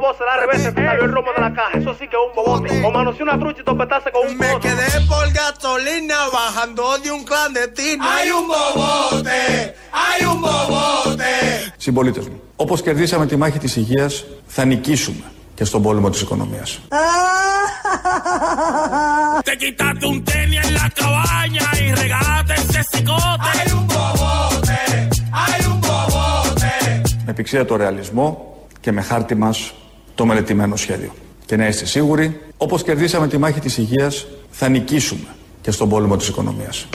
bobo se da revés, se salió el romo de la caja. Eso sí que es un bobote. O manoseó una trucha y topetaste con un Me codo. quedé por gasolina bajando de un clandestino. Hay un bobote, hay un bobote. Συμπολίτε μου, όπω κερδίσαμε τη μάχη τη υγεία, θα νικήσουμε και στον πόλεμο τη οικονομία. Te quitaste un tenis en la cabaña y regalaste ese cicote. Hay un bobote, hay un bobote. Με πηξία το ρεαλισμό και με χάρτη μα το μελετημένο σχέδιο. Και να είστε σίγουροι, όπως κερδίσαμε τη μάχη της υγείας, θα νικήσουμε και στον πόλεμο της οικονομίας.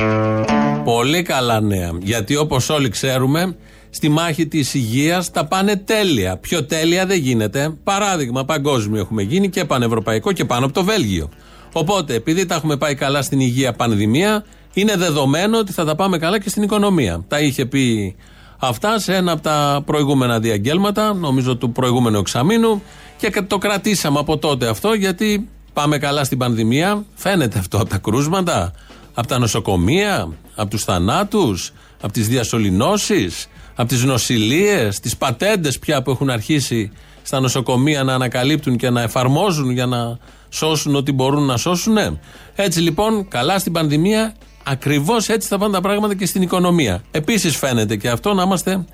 Πολύ καλά νέα. Γιατί όπως όλοι ξέρουμε, στη μάχη της υγείας τα πάνε τέλεια. Πιο τέλεια δεν γίνεται. Παράδειγμα, παγκόσμιο έχουμε γίνει και πανευρωπαϊκό και πάνω από το Βέλγιο. Οπότε, επειδή τα έχουμε πάει καλά στην υγεία πανδημία, είναι δεδομένο ότι θα τα πάμε καλά και στην οικονομία. Τα είχε πει αυτά σε ένα από τα προηγούμενα διαγγέλματα, νομίζω του προηγούμενου εξαμήνου, και το κρατήσαμε από τότε αυτό, γιατί πάμε καλά στην πανδημία. Φαίνεται αυτό από τα κρούσματα, από τα νοσοκομεία, από τους θανάτους, από τις διασωληνώσεις, από τις νοσηλίες, τις πατέντες πια που έχουν αρχίσει στα νοσοκομεία να ανακαλύπτουν και να εφαρμόζουν για να σώσουν ό,τι μπορούν να σώσουν. Έτσι λοιπόν, καλά στην πανδημία, ακριβώς έτσι θα πάνε τα πράγματα και στην οικονομία. Επίσης φαίνεται και αυτό να είμαστε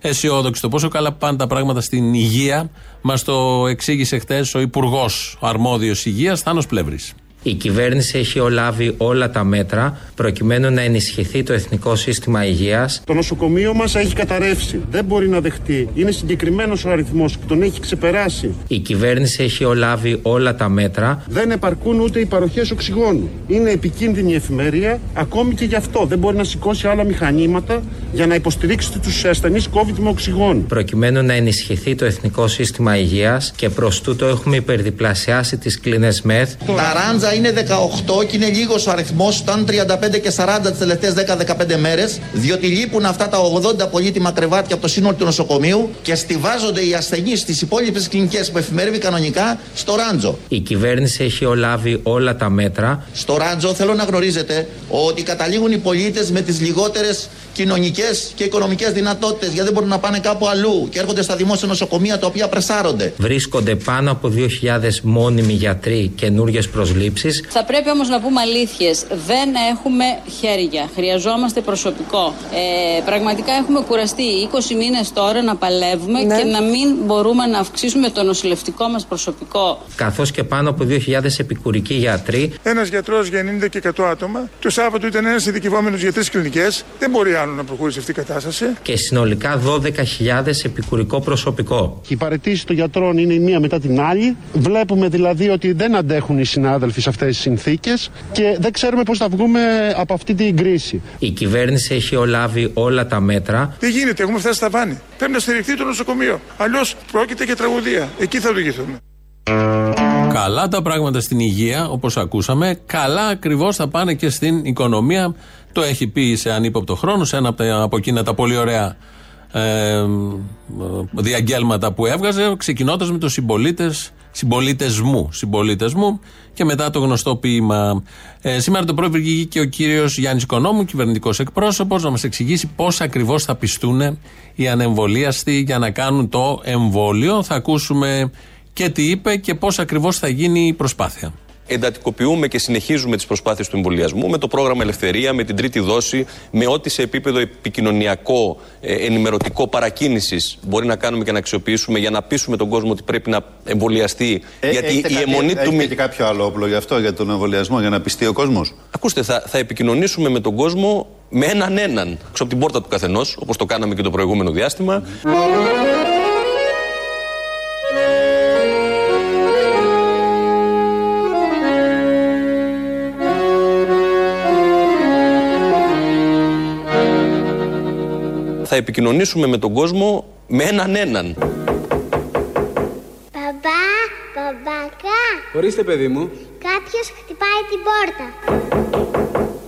αισιόδοξοι. Το πόσο καλά πάνε τα πράγματα στην υγεία, μας το εξήγησε χτες ο Υπουργός Αρμόδιος Υγείας, Θάνος Πλεύρης. Η κυβέρνηση έχει λάβει όλα τα μέτρα προκειμένου να ενισχυθεί το εθνικό σύστημα υγείας Το νοσοκομείο μας έχει καταρρεύσει. Δεν μπορεί να δεχτεί. Είναι συγκεκριμένος ο αριθμός που τον έχει ξεπεράσει. Η κυβέρνηση έχει λάβει όλα τα μέτρα Δεν επαρκούν ούτε οι παροχές οξυγόνου. Είναι επικίνδυνη η εφημερία, ακόμη και γι' αυτό. Δεν μπορεί να σηκώσει άλλα μηχανήματα για να υποστηρίξει τους ασθενείς COVID με οξυγόνου. προκειμένου να ενισχυθεί το εθνικό σύστημα υγείας και προς τούτο έχουμε υπερδιπλασιάσει τις κλίνες ΜΕΘ Τα ράντζα είναι 18 και είναι λίγος ο αριθμός. Ήταν 35 και 40 τις τελευταίες 10-15 μέρες. Διότι λείπουν αυτά τα 80 πολύτιμα κρεβάτια από το σύνολο του νοσοκομείου και στηβάζονται οι ασθενείς στις υπόλοιπες κλινικές που εφημερεύει κανονικά στο ράντζο. Η κυβέρνηση έχει λάβει όλα τα μέτρα Στο ράντζο θέλω να γνωρίζετε ότι καταλήγουν οι πολίτες με τις λιγότερες κοινωνικές και οικονομικές δυνατότητες γιατί δεν μπορούν να πάνε κάπου αλλού και έρχονται στα δημόσια νοσοκομεία τα οποία πρεσάρονται. Βρίσκονται πάνω από 2.000 μόνιμοι γιατροί καινούριε προσλήψεις Θα πρέπει όμως να πούμε αλήθειες. Δεν έχουμε χέρια. Χρειαζόμαστε προσωπικό. Ε, πραγματικά έχουμε κουραστεί 20 μήνες τώρα να παλεύουμε και να μην μπορούμε να αυξήσουμε το νοσηλευτικό μας προσωπικό. καθώς και πάνω από 2.000 επικουρικοί γιατροί Ένας γιατρός για 90 και 100 άτομα. Το Σάββατο ήταν ένας ειδικευόμενος για τρεις κλινικές. Δεν μπορεί άλλο να προχωρήσει αυτή η κατάσταση. και συνολικά 12.000 επικουρικό προσωπικό. Οι παρετήσεις των γιατρών είναι η μία μετά την άλλη. Βλέπουμε δηλαδή ότι δεν αντέχουν οι συνάδελφοι σε αυτές τις συνθήκες και δεν ξέρουμε πώς θα βγούμε από αυτή την κρίση. Η κυβέρνηση έχει λάβει όλα τα μέτρα Δεν γίνεται, έχουμε φτάσει στα βάνη. Πρέπει να στηριχτεί το νοσοκομείο. Αλλιώς πρόκειται για τραγωδία. Εκεί θα οδηγηθούμε. Καλά τα πράγματα στην υγεία, όπως ακούσαμε. Καλά ακριβώς θα πάνε και στην οικονομία. Το έχει πει σε ανύποπτο χρόνο, σε ένα από, τα, από εκείνα τα πολύ ωραία ε, διαγγέλματα που έβγαζε, ξεκινώντας με το συμπολίτες συμπολίτες μου, συμπολίτες μου και μετά το γνωστό ποίημα. Ε, σήμερα το πρωί βγήκε και ο κύριος Γιάννης Οικονόμου, κυβερνητικός εκπρόσωπος, να μας εξηγήσει πώς ακριβώς θα πιστούν οι ανεμβολίαστοι για να κάνουν το εμβόλιο. Θα ακούσουμε και τι είπε και πώς ακριβώς θα γίνει η προσπάθεια. Εντατικοποιούμε και συνεχίζουμε τις προσπάθειες του εμβολιασμού με το πρόγραμμα Ελευθερία, με την τρίτη δόση, με ό,τι σε επίπεδο επικοινωνιακό, ε, ενημερωτικό παρακίνησης μπορεί να κάνουμε και να αξιοποιήσουμε για να πείσουμε τον κόσμο ότι πρέπει να εμβολιαστεί. γιατί έχετε η κάτι- αιμονή του. έχετε μη- και κάποιο άλλο όπλο γι' αυτό, για τον εμβολιασμό, για να πιστεί ο κόσμος; Ακούστε, θα, θα επικοινωνήσουμε με τον κόσμο με έναν έναν, έξω από την πόρτα του καθενός, όπως το κάναμε και το προηγούμενο διάστημα. Θα επικοινωνήσουμε με τον κόσμο με έναν έναν. Μπαμπά, μπαμπακά, Ορίστε, παιδί μου. κάποιος χτυπάει την πόρτα.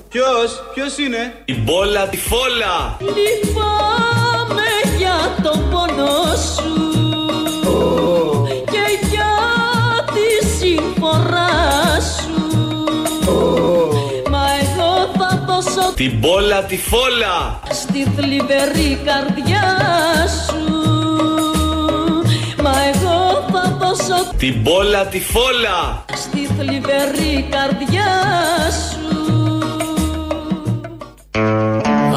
Ποιος, ποιος είναι; Η μπόλα τη φόλα. Λυπάμαι για τον πόνο σου και για τη συμφορά Την μπόλα τη φόλα. στη θλιβερή καρδιά σου. Μα εγώ θα δώσω δώσω Την μπόλα τη φόλα. στη θλιβερή καρδιά σου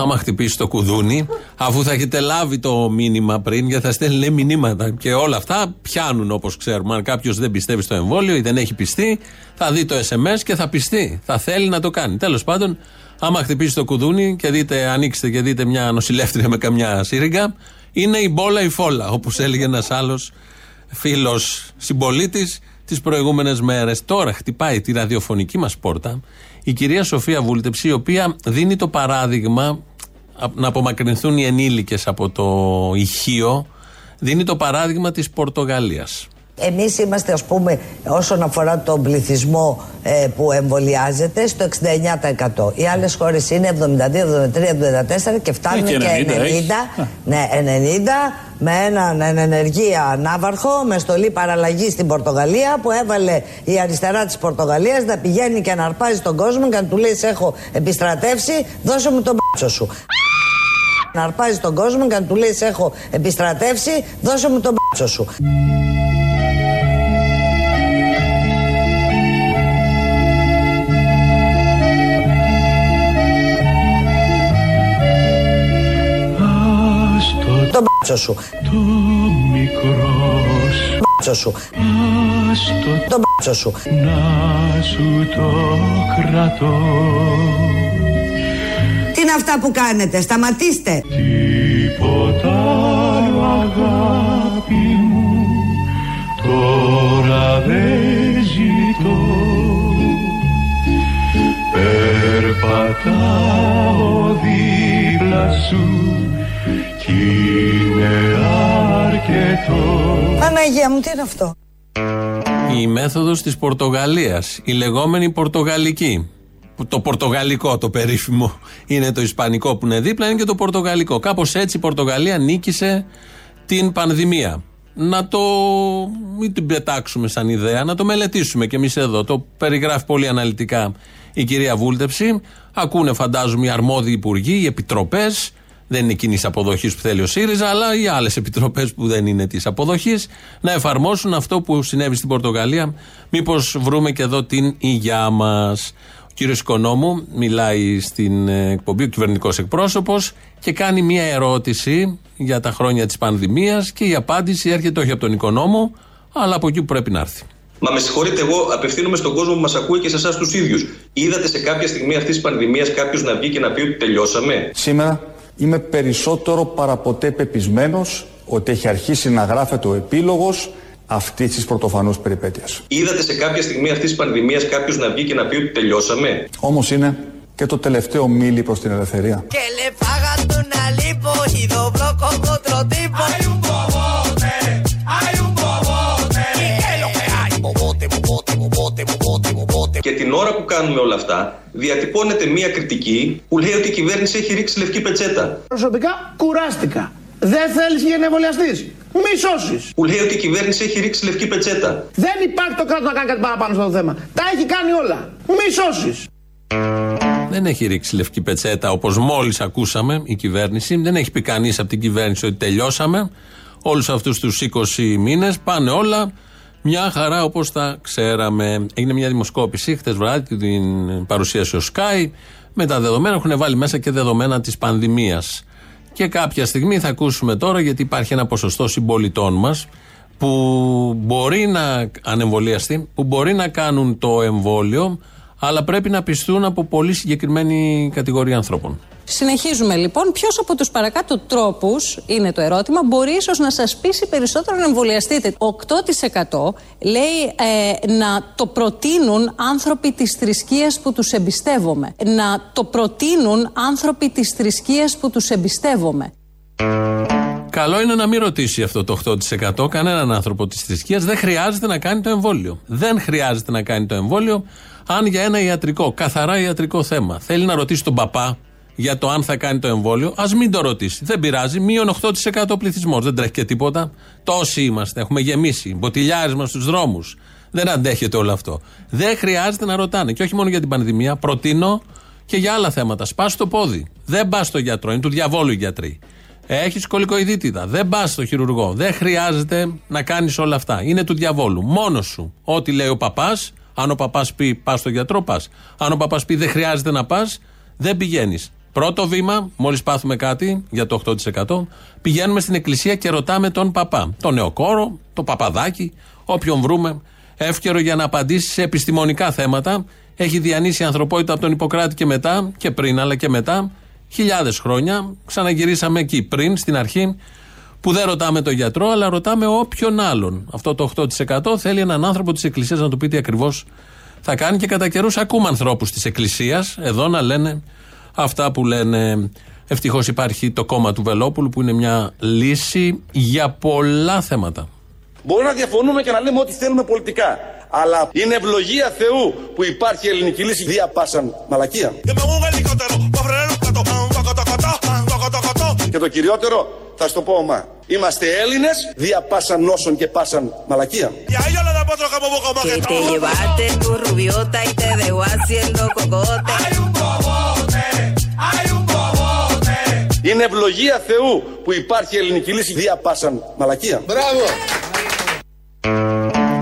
Άμα χτυπήσει το κουδούνι, αφού θα έχετε λάβει το μήνυμα πριν, γιατί θα στέλνει μηνύματα και όλα αυτά πιάνουν όπως ξέρουμε. Αν κάποιος δεν πιστεύει στο εμβόλιο ή δεν έχει πιστεί, θα δει το SMS και θα πιστεί. Θα θέλει να το κάνει. Τέλος πάντων, άμα χτυπήσει το κουδούνι και δείτε, ανοίξετε και δείτε μια νοσηλεύτρια με καμιά σύριγγα, είναι η μπόλα η φόλα, όπως έλεγε ένας άλλος φίλος συμπολίτης τις προηγούμενες μέρες. Τώρα χτυπάει τη ραδιοφωνική μας πόρτα η κυρία Σοφία Βούλτεψη, η οποία δίνει το παράδειγμα α- να απομακρυνθούν οι ενήλικες από το ηχείο, δίνει το παράδειγμα της Πορτογαλίας. Εμείς είμαστε ας πούμε όσον αφορά τον πληθυσμό ε, που εμβολιάζεται στο 69%. Οι άλλες χώρες είναι 72, 73, 74 και φτάνουν Ε, και, και 90 90. έχει. Ναι, 90 με έναν εν ενεργεία ναύαρχο με στολή παραλλαγή στην Πορτογαλία που έβαλε η αριστερά της Πορτογαλίας να πηγαίνει και να αρπάζει τον κόσμο και να του λέει «Σε έχω επιστρατεύσει, δώσε μου τον μπάτσο σου». Να αρπάζει τον κόσμο και να του λέει «Σε έχω επιστρατεύσει, δώσε μου τον μπάτσο σου». Μπάτσο σου. Το μικρός Μπάτσο σου. στο Το μπάτσο σου. να σου το κρατώ Τι είναι αυτά που κάνετε, σταματήστε. Τίποτα άλλο αγάπη μου τώρα δεν ζητώ Περπατάω δίπλα σου κι είναι αρκετό Παναγία μου, τι είναι αυτό; Η μέθοδος της Πορτογαλίας, η λεγόμενη Πορτογαλική. Που Το Πορτογαλικό, το περίφημο, είναι το Ισπανικό που είναι δίπλα, είναι και το Πορτογαλικό. Κάπως έτσι η Πορτογαλία νίκησε την πανδημία. Να το μην την πετάξουμε σαν ιδέα, να το μελετήσουμε κι εμείς εδώ. Το περιγράφει πολύ αναλυτικά η κυρία Βούλτεψη. Ακούνε φαντάζομαι οι αρμόδιοι υπουργοί, οι επιτροπές, δεν είναι κοινή αποδοχής που θέλει ο ΣΥΡΙΖΑ, αλλά οι άλλες επιτροπές που δεν είναι της αποδοχής να εφαρμόσουν αυτό που συνέβη στην Πορτογαλία. Μήπως βρούμε και εδώ την υγειά μας. Ο κύριος Οικονόμου μιλάει στην ε, εκπομπή, ο κυβερνητικός εκπρόσωπος, και κάνει μία ερώτηση για τα χρόνια της πανδημίας και η απάντηση έρχεται όχι από τον Οικονόμο, αλλά από εκεί που πρέπει να έρθει. Μα με συγχωρείτε, εγώ απευθύνομαι στον κόσμο που μας ακούει και σε εσάς τους ίδιους. Είδατε σε κάποια στιγμή αυτής της πανδημίας κάποιος να βγει και να πει ότι τελειώσαμε; Σήμερα είμαι περισσότερο παραποτέ πεπισμένος ότι έχει αρχίσει να γράφεται ο επίλογος αυτής της πρωτοφανούς περιπέτειας. Είδατε σε κάποια στιγμή αυτής της πανδημίας κάποιος να βγει και να πει ότι τελειώσαμε; Όμως είναι και το τελευταίο μίλι προς την ελευθερία. Que le pagan ώρα που κάνουμε όλα αυτά, διατυπώνεται μία κριτική που λέει ότι η κυβέρνηση έχει ρίξει λευκή πετσέτα. Προσωπικά κουράστηκα. Δεν θέλεις για να εμβολιαστείς. Μη σώσεις. Που λέει ότι η κυβέρνηση έχει ρίξει λευκή πετσέτα. Δεν υπάρχει το κράτος να κάνει κάτι παραπάνω στο θέμα. Τα έχει κάνει όλα. Μη σώσεις. Δεν έχει ρίξει λευκή πετσέτα όπως μόλις ακούσαμε η κυβέρνηση. Δεν έχει πει κανείς από την κυβέρνηση ότι τελειώσαμε. Όλους αυτούς τους 20 μήνες πάνε όλα μια χαρά όπως τα ξέραμε. Έγινε μια δημοσκόπηση χτες βράδυ, την παρουσίασε ο Sky. Με τα δεδομένα έχουν βάλει μέσα και δεδομένα της πανδημίας. Και κάποια στιγμή θα ακούσουμε τώρα, γιατί υπάρχει ένα ποσοστό συμπολιτών μας που μπορεί να ανεμβολιαστεί, που μπορεί να κάνουν το εμβόλιο, αλλά πρέπει να πιστούν από πολύ συγκεκριμένη κατηγορία ανθρώπων. Συνεχίζουμε λοιπόν. Ποιος από τους παρακάτω τρόπους, είναι το ερώτημα, μπορεί ίσως να σας πείσει περισσότερο να εμβολιαστείτε. 8% λέει ε, να το προτείνουν άνθρωποι της θρησκείας που τους εμπιστεύομαι. Να το προτείνουν άνθρωποι της θρησκείας που τους εμπιστεύομαι. Καλό είναι να μην ρωτήσει αυτό το 8% κανέναν άνθρωπο της θρησκείας. Δεν χρειάζεται να κάνει το εμβόλιο. Δεν χρειάζεται να κάνει το εμβόλιο αν για ένα ιατρικό, καθαρά ιατρικό θέμα, θέλει να ρωτήσει τον παπά για το αν θα κάνει το εμβόλιο, ας μην το ρωτήσει. Δεν πειράζει. Μείον 8% πληθυσμός. Δεν τρέχει και τίποτα. Τόσοι είμαστε. Έχουμε γεμίσει. Μποτιλιάρισμα στους δρόμους. Δεν αντέχεται όλο αυτό. Δεν χρειάζεται να ρωτάνε. Και όχι μόνο για την πανδημία. Προτείνω και για άλλα θέματα. Σπάς το πόδι. Δεν πας στο γιατρό. Είναι του διαβόλου οι γιατροί. Έχεις κολικοειδίτιδα. Δεν πας στο χειρουργό. Δεν χρειάζεται να κάνεις όλα αυτά. Είναι του διαβόλου. Μόνος σου. Ό,τι λέει ο παπάς, αν ο παπάς πει πας στο γιατρό, πας. Αν ο παπάς πει δεν χρειάζεται να πας, δεν πηγαίνεις. Πρώτο βήμα, μόλις πάθουμε κάτι για το 8%, πηγαίνουμε στην εκκλησία και ρωτάμε τον παπά. Τον νεοκόρο, το παπαδάκι, όποιον βρούμε. Εύκαιρο για να απαντήσει σε επιστημονικά θέματα. Έχει διανύσει η ανθρωπότητα από τον Ιπποκράτη και μετά, και πριν αλλά και μετά, χιλιάδες χρόνια. Ξαναγυρίσαμε εκεί πριν, στην αρχή, που δεν ρωτάμε τον γιατρό, αλλά ρωτάμε όποιον άλλον. Αυτό το 8% θέλει έναν άνθρωπο της Εκκλησίας να του πει τι ακριβώς θα κάνει και κατά καιρούς ακούμε ανθρώπους της Εκκλησίας εδώ να λένε αυτά που λένε. Ευτυχώς υπάρχει το κόμμα του Βελόπουλου που είναι μια λύση για πολλά θέματα. Μπορούμε να διαφωνούμε και να λέμε ό,τι θέλουμε πολιτικά. Αλλά είναι ευλογία Θεού που υπάρχει η ελληνική λύση δια πάσαν μαλακία. Και το κυριότερο, θα σου το πω ομά. Είμαστε Έλληνες δια πάσαν νόσων και πάσαν μαλακία. Que te llevaste tu rubiota y te dejó haciendo cocote. Είναι ευλογία Θεού που υπάρχει η ελληνική λύση δια πάσαν μαλακία. Μπράβο!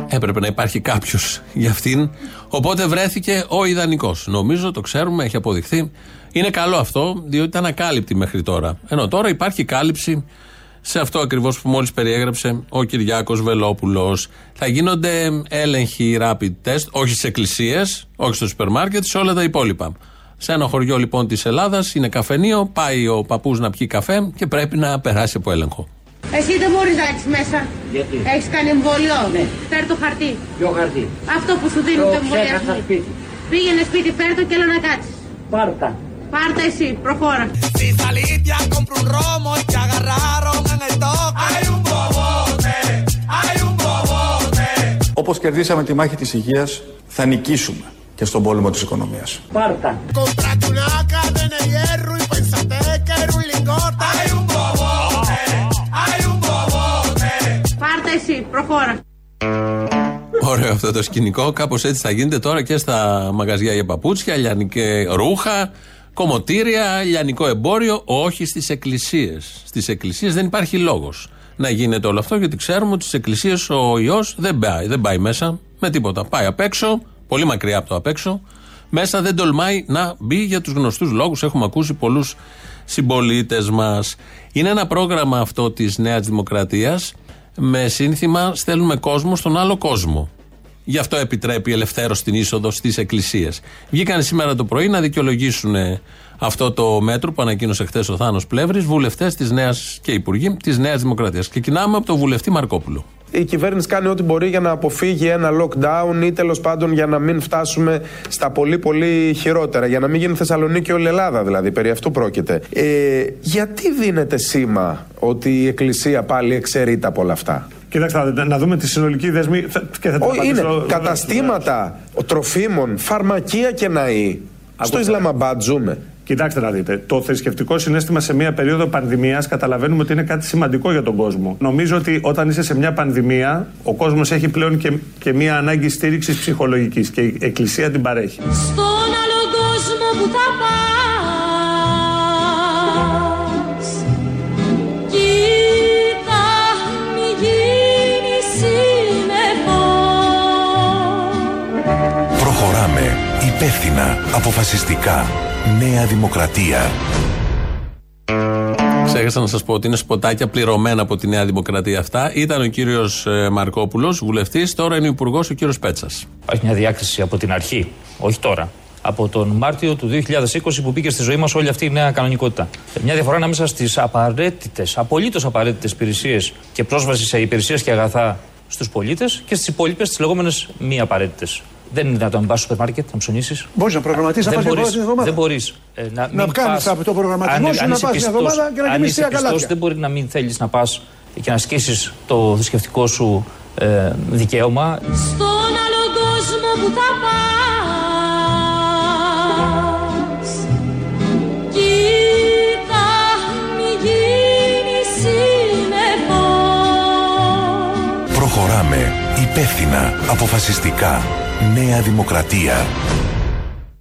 Έπρεπε να υπάρχει κάποιος για αυτήν. Οπότε βρέθηκε ο ιδανικός. Νομίζω, το ξέρουμε, έχει αποδειχθεί. Είναι καλό αυτό, διότι ήταν ακάλυπτη μέχρι τώρα. Ενώ τώρα υπάρχει κάλυψη σε αυτό ακριβώς που μόλις περιέγραψε ο Κυριάκος Βελόπουλος. Θα γίνονται έλεγχοι rapid test, όχι στι εκκλησίες, όχι στο σούπερ μάρκετ, σε όλα τα υπόλοιπα. Σε ένα χωριό λοιπόν της Ελλάδας είναι καφενείο, πάει ο παππούς να πιει καφέ και πρέπει να περάσει από έλεγχο. Εσύ δεν μπορείς να έχεις μέσα. Γιατί; Έχεις κάνει εμβόλιο. Ναι. Φέρ το χαρτί. Ποιο χαρτί; Αυτό που σου δίνουν Το το εμβολιασμό. ξέχασα σπίτι. Πήγαινε σπίτι, φέρ το και έλα να κάτσεις. Πάρτα. Πάρτα εσύ, προχώρα. Si saliste a comprar un romo y te agarraron en el toque. Hay un bobote, hay un bobote. Όπως κερδίσαμε τη μάχη της υγείας, θα νικήσουμε και στον πόλεμο της οικονομίας. Πάρτα. Compraste una cadena de hierro y pensaste que era un lingote. Hay un bobote, hay un bobote. Πάρτα εσύ, προχώρα. Ωραίο αυτό το σκηνικό. Κάπως έτσι θα γίνεται τώρα και στα μαγαζιά για παπούτσια, λιανικέ ρούχα, κομμωτήρια, λιανικό εμπόριο. Όχι στις εκκλησίες. Στις εκκλησίες δεν υπάρχει λόγος να γίνεται όλο αυτό γιατί ξέρουμε ότι στις εκκλησίες ο ιό δεν πάει, δεν πάει μέσα με τίποτα. Πάει απ' έξω, πολύ μακριά από το απ' έξω. Μέσα δεν τολμάει να μπει για τους γνωστούς λόγους. Έχουμε ακούσει πολλούς συμπολίτες μας. Είναι ένα πρόγραμμα αυτό της Νέας Δημοκρατίας με σύνθημα Στέλνουμε κόσμο στον άλλο κόσμο. Γι' αυτό επιτρέπει ελευθέρω την είσοδο στις εκκλησίες. Βγήκαν σήμερα το πρωί να δικαιολογήσουν αυτό το μέτρο που ανακοίνωσε χθες ο Θάνος Πλεύρης, βουλευτές της Νέας και υπουργοί της Νέας Δημοκρατίας. Ξεκινάμε από τον βουλευτή Μαρκόπουλο. Η κυβέρνηση κάνει ό,τι μπορεί για να αποφύγει ένα lockdown ή τέλος πάντων για να μην φτάσουμε στα πολύ πολύ χειρότερα. Για να μην γίνει Θεσσαλονίκη όλη η Ελλάδα δηλαδή. Περί αυτού πρόκειται. Ε, γιατί δίνεται σήμα ότι η Εκκλησία πάλι εξαιρείται από όλα αυτά; Κοιτάξτε, να- να δούμε τη συνολική δεσμή θα- και θα την Όχι, είναι απαντήσω- καταστήματα τροφίμων, φαρμακεία και ναοί. Στο Ισλαμαμπάντ ζούμε. Κοιτάξτε να δείτε. Το θρησκευτικό συνέστημα σε μια περίοδο πανδημίας καταλαβαίνουμε ότι είναι κάτι σημαντικό για τον κόσμο. Νομίζω ότι όταν είσαι σε μια πανδημία, ο κόσμος έχει πλέον και, και μια ανάγκη στήριξης ψυχολογικής και η Εκκλησία την παρέχει. Στον άλλο κόσμο που θα πας Κοίτα μη γίνει σύννεφο Προχωράμε υπεύθυνα, αποφασιστικά. Νέα Δημοκρατία. Ξέχασα να σας πω ότι είναι σποτάκια πληρωμένα από τη Νέα Δημοκρατία αυτά. Ήταν ο κύριος Μαρκόπουλος, βουλευτής, τώρα είναι ο υπουργός ο κύριος Πέτσας. Υπάρχει μια διάκριση από την αρχή, όχι τώρα. Από τον Μάρτιο του 2020 που μπήκε στη ζωή μας όλη αυτή η νέα κανονικότητα. Μια διαφορά ανάμεσα στις απαραίτητες, απολύτως απαραίτητες υπηρεσίες και πρόσβαση σε υπηρεσίες και αγαθά στους πολίτες και στις υπόλοιπες, τις λεγόμενες μη απαραίτητες. Δεν είναι δυνατόν να πας στο σούπερ μάρκετ να ψωνίσεις. Μπορείς να προγραμματίσεις να πας μια φορά την εβδομάδα. Δεν μπορείς. Ε, να Να μην κάνεις πας- από το προγραμματισμό αν- σου αν να είσαι πας μια πιστός- εβδομάδα και να αν γεμίσεις είσαι τρία πιστός, καλάθια. Δεν μπορεί να μην θέλεις να πας και να ασκήσεις το θρησκευτικό σου ε, δικαίωμα. Στον άλλο κόσμο που θα πας Κοίτα μη γίνεις σύννεφο Προχωράμε υπεύθυνα, αποφασιστικά. Νέα Δημοκρατία.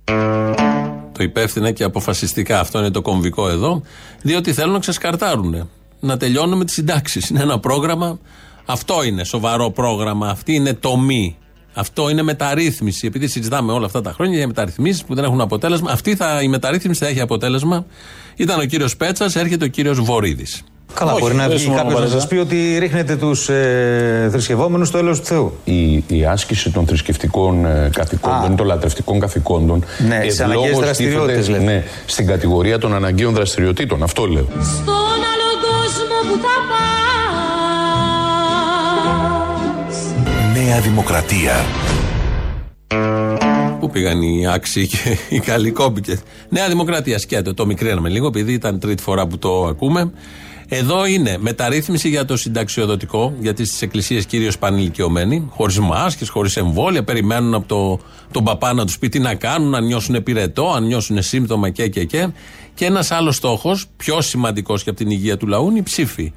Το Το υπεύθυνα και αποφασιστικά. Αυτό είναι το κομβικό εδώ. Διότι θέλουν να ξεσκαρτάρουν. Να τελειώνουν με τις συντάξεις. Είναι ένα πρόγραμμα. Αυτό είναι σοβαρό πρόγραμμα. Αυτή είναι τομή. Αυτό είναι μεταρρύθμιση. Επειδή συζητάμε όλα αυτά τα χρόνια για μεταρρυθμίσεις που δεν έχουν αποτέλεσμα, αυτή θα, η μεταρρύθμιση θα έχει αποτέλεσμα. Ήταν ο κύριος Πέτσας, έρχεται ο κύριος Βορύδης. Καλά, μπορεί να βγει κάποιος να σας πει ότι ρίχνετε τους ε, θρησκευόμενους στο έλεος του Θεού. Η, η άσκηση των θρησκευτικών ε, καθηκόντων, των λατρευτικών καθηκόντων. Ναι, σε αναγκαίες ευλόγως δραστηριότητες, τίθεται, λέτε. Ναι, στην κατηγορία των αναγκαίων δραστηριοτήτων. Αυτό λέω. Στον άλλο κόσμο που θα πας Νέα Δημοκρατία. Πού πήγαν οι άξιοι και οι καλοί κόμπηκε. Νέα Δημοκρατία, σκέτο. Το μικραίναμε λίγο, επειδή ήταν τρίτη φορά που το ακούμε. Εδώ είναι μεταρρύθμιση για το συνταξιοδοτικό, γιατί στις εκκλησίες κυρίως πανηλικιωμένοι, χωρίς μάσκες, χωρίς εμβόλια, περιμένουν από το, τον παπά να τους πει τι να κάνουν, αν νιώσουν πυρετό, αν νιώσουν σύμπτωμα και και και. Και ένας άλλος στόχος, πιο σημαντικός και από την υγεία του λαού, είναι η ψήφη.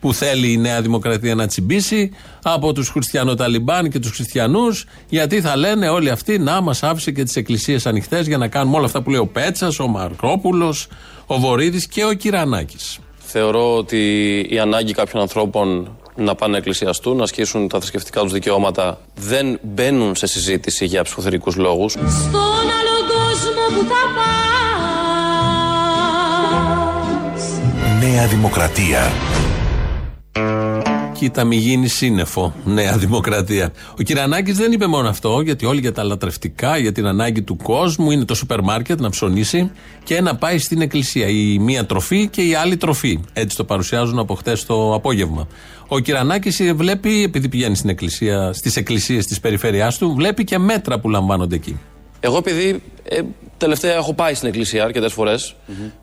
Που θέλει η Νέα Δημοκρατία να τσιμπήσει από τους Χριστιανοταλιμπάν και τους Χριστιανούς, γιατί θα λένε όλοι αυτοί να μας άφησε και τις εκκλησίες ανοιχτές για να κάνουμε όλα αυτά που λέει ο Πέτσας, ο Μαρκόπουλος, ο Βορύδης και ο Κυρανάκης. Θεωρώ ότι η ανάγκη κάποιων ανθρώπων να πάνε να εκκλησιαστούν, να ασκήσουν τα θρησκευτικά τους δικαιώματα, δεν μπαίνουν σε συζήτηση για ψυχοθερικού λόγους. Στον άλλο κόσμο που θα πας Νέα Δημοκρατία. Κοίτα, μη γίνει σύννεφο. Νέα Δημοκρατία. Ο Κυρανάκη δεν είπε μόνο αυτό, γιατί όλοι για τα λατρευτικά, για την ανάγκη του κόσμου, είναι το σούπερ μάρκετ να ψωνίσει και να πάει στην εκκλησία. Η μία τροφή και η άλλη τροφή. Έτσι το παρουσιάζουν από χτες το απόγευμα. Ο Κυρανάκη βλέπει, επειδή πηγαίνει στην εκκλησία, στις εκκλησίες της περιφέρειάς του, βλέπει και μέτρα που λαμβάνονται εκεί. Εγώ επειδή ε, τελευταία έχω πάει στην εκκλησία αρκετές φορές,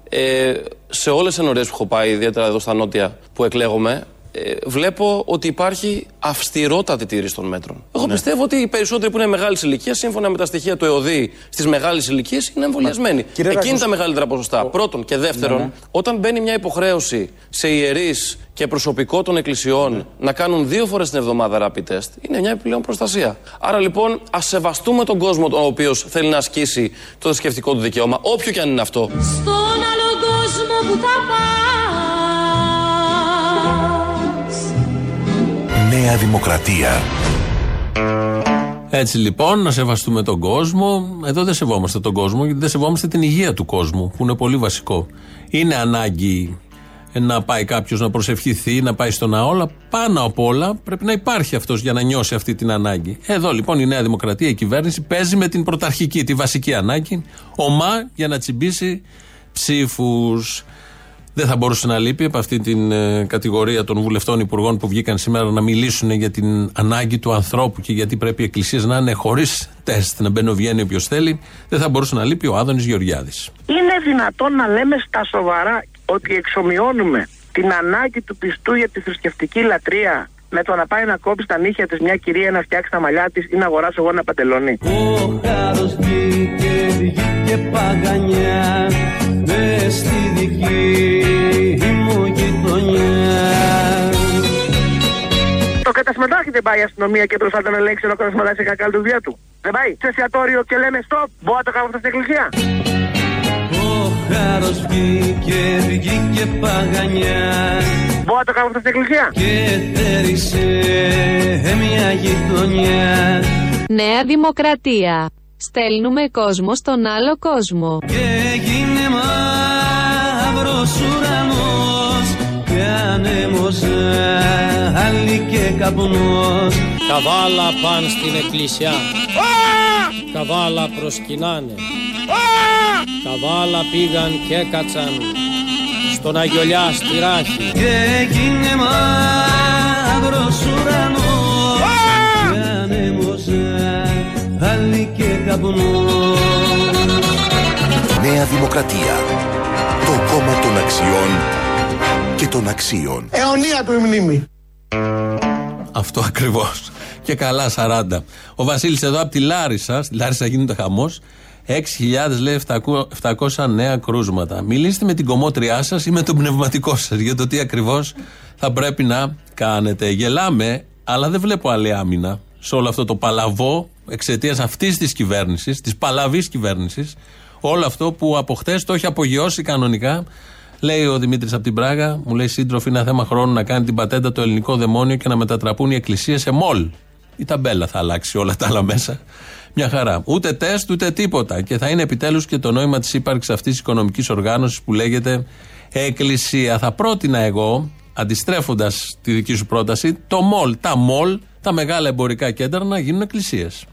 ε, σε όλες τις ενορίες που έχω πάει, ιδιαίτερα εδώ στα νότια που εκλέγομαι, ε, βλέπω ότι υπάρχει αυστηρότατη τήρηση των μέτρων. Εγώ πιστεύω ότι οι περισσότεροι που είναι μεγάλης ηλικίας, σύμφωνα με τα στοιχεία του ΕΟΔΗ στις μεγάλες ηλικίες, είναι εμβολιασμένοι. Κύριε Εκεί είναι Ράκος, τα μεγαλύτερα ποσοστά. Πρώτον. Και δεύτερον, Ναι, ναι. όταν μπαίνει μια υποχρέωση σε ιερείς και προσωπικό των εκκλησιών να κάνουν δύο φορές την εβδομάδα rapid test, είναι μια επιπλέον προστασία. Άρα λοιπόν, ας σεβαστούμε τον κόσμο ο οποίος θέλει να ασκήσει το θρησκευτικό του δικαίωμα, όποιο και αν είναι αυτό. Στον άλλο κόσμο που θα πας Νέα Δημοκρατία. Έτσι λοιπόν, να σεβαστούμε τον κόσμο. Εδώ δεν σεβόμαστε τον κόσμο, γιατί δεν σεβόμαστε την υγεία του κόσμου, που είναι πολύ βασικό. Είναι ανάγκη να πάει κάποιος να προσευχηθεί, να πάει στο ναό, αλλά πάνω απ' όλα πρέπει να υπάρχει αυτός για να νιώσει αυτή την ανάγκη. Εδώ λοιπόν η Νέα Δημοκρατία, η κυβέρνηση, παίζει με την πρωταρχική, τη βασική ανάγκη, ομά για να τσιμπήσει ψήφους. Δεν θα μπορούσε να λείπει από αυτή την ε, κατηγορία των βουλευτών υπουργών που βγήκαν σήμερα να μιλήσουν για την ανάγκη του ανθρώπου και γιατί πρέπει οι εκκλησίες να είναι χωρίς τεστ, να μπαίνει βγαίνει όποιος θέλει. Δεν θα μπορούσε να λείπει ο Άδωνης Γεωργιάδης. Είναι δυνατόν να λέμε στα σοβαρά ότι εξομοιώνουμε την ανάγκη του πιστού για τη θρησκευτική λατρεία με το να πάει να κόψει τα νύχια της μια κυρία να φτιάξει τα μαλλιά της ή να αγοράσω εγώ ένα παντελόνι. Ο χάρος βγήκε, βγήκε παγανιά με στη δική μου γειτονιά. Το κατασμετάρχη δεν πάει η αστυνομία και προσπαθεί να ελέγξει ένα κατασμετάρχη σε κακάλ του βία του. Δεν πάει. Σε εστιατόριο και λέμε stop. Μπορώ να το κάνω αυτό στην εκκλησία. Ο χάρος βγήκε, βγήκε παγανιά Μπορώ να το κάνω αυτό στην εκκλησία. και θέρισε μια γειτονιά. Νέα Δημοκρατία. Στέλνουμε κόσμο στον άλλο κόσμο. Και έγινε μαύρος ουρανός και ανέμος άλλη και καπνός Καβάλα παν στην εκκλησιά. Καβάλα προσκυνάνε. Καβάλα πήγαν και έκατσαν στον Αγιολιά στη Ράχη. και έγινε μαύρος άλλη και καπνός Νέα Δημοκρατία. Το κόμμα των αξιών και των αξίων. Αιωνία του η μνήμη. Αυτό ακριβώς. Και καλά 40. Ο Βασίλης εδώ από τη Λάρισα, στη Λάρισα γίνεται χαμός. 6.000 λέει 700 νέα κρούσματα. Μιλήστε με την κομμότριά σας ή με τον πνευματικό σας για το τι ακριβώς θα πρέπει να κάνετε. Γελάμε, αλλά δεν βλέπω άλλη άμυνα σε όλο αυτό το παλαβό εξαιτίας αυτής της κυβέρνησης, της παλαβής κυβέρνησης, όλο αυτό που από χτες το έχει απογειώσει κανονικά. Λέει ο Δημήτρης από την Πράγα, μου λέει σύντροφοι, είναι θέμα χρόνου να κάνει την πατέντα το ελληνικό δαιμόνιο και να μετατραπούν οι εκκλησίες σε μολ. Η ταμπέλα θα αλλάξει όλα τα άλλα μέσα. Μια χαρά. Ούτε τεστ ούτε τίποτα. Και θα είναι επιτέλους και το νόημα της ύπαρξης αυτής της οικονομικής οργάνωσης που λέγεται Εκκλησία. Θα πρότεινα εγώ, αντιστρέφοντας τη δική σου πρόταση, το μολ, τα μολ, τα μεγάλα εμπορικά κέντρα να γίνουν εκκλησίες.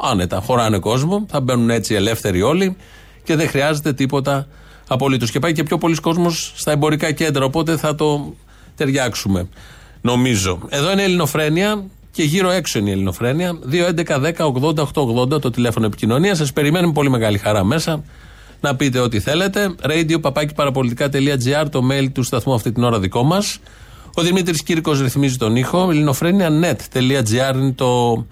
Άνετα, χωράνε κόσμο, θα μπαίνουν έτσι ελεύθεροι όλοι και δεν χρειάζεται τίποτα απολύτως. Και πάει και πιο πολλοί κόσμος στα εμπορικά κέντρα, οπότε θα το ταιριάξουμε. Νομίζω. Εδώ είναι η Ελληνοφρένεια και γύρω έξω είναι η Ελληνοφρένεια. 2.11.10.80.880 το τηλέφωνο επικοινωνίας. Σας περιμένουμε πολύ μεγάλη χαρά μέσα να πείτε ό,τι θέλετε. Radio παπάκι παραπολιτικά.gr το mail του σταθμού αυτή την ώρα δικό μας. Ο Δημήτρης Κύρκος ρυθμίζει τον ήχο. ελληνοφρένια.net.gr είναι το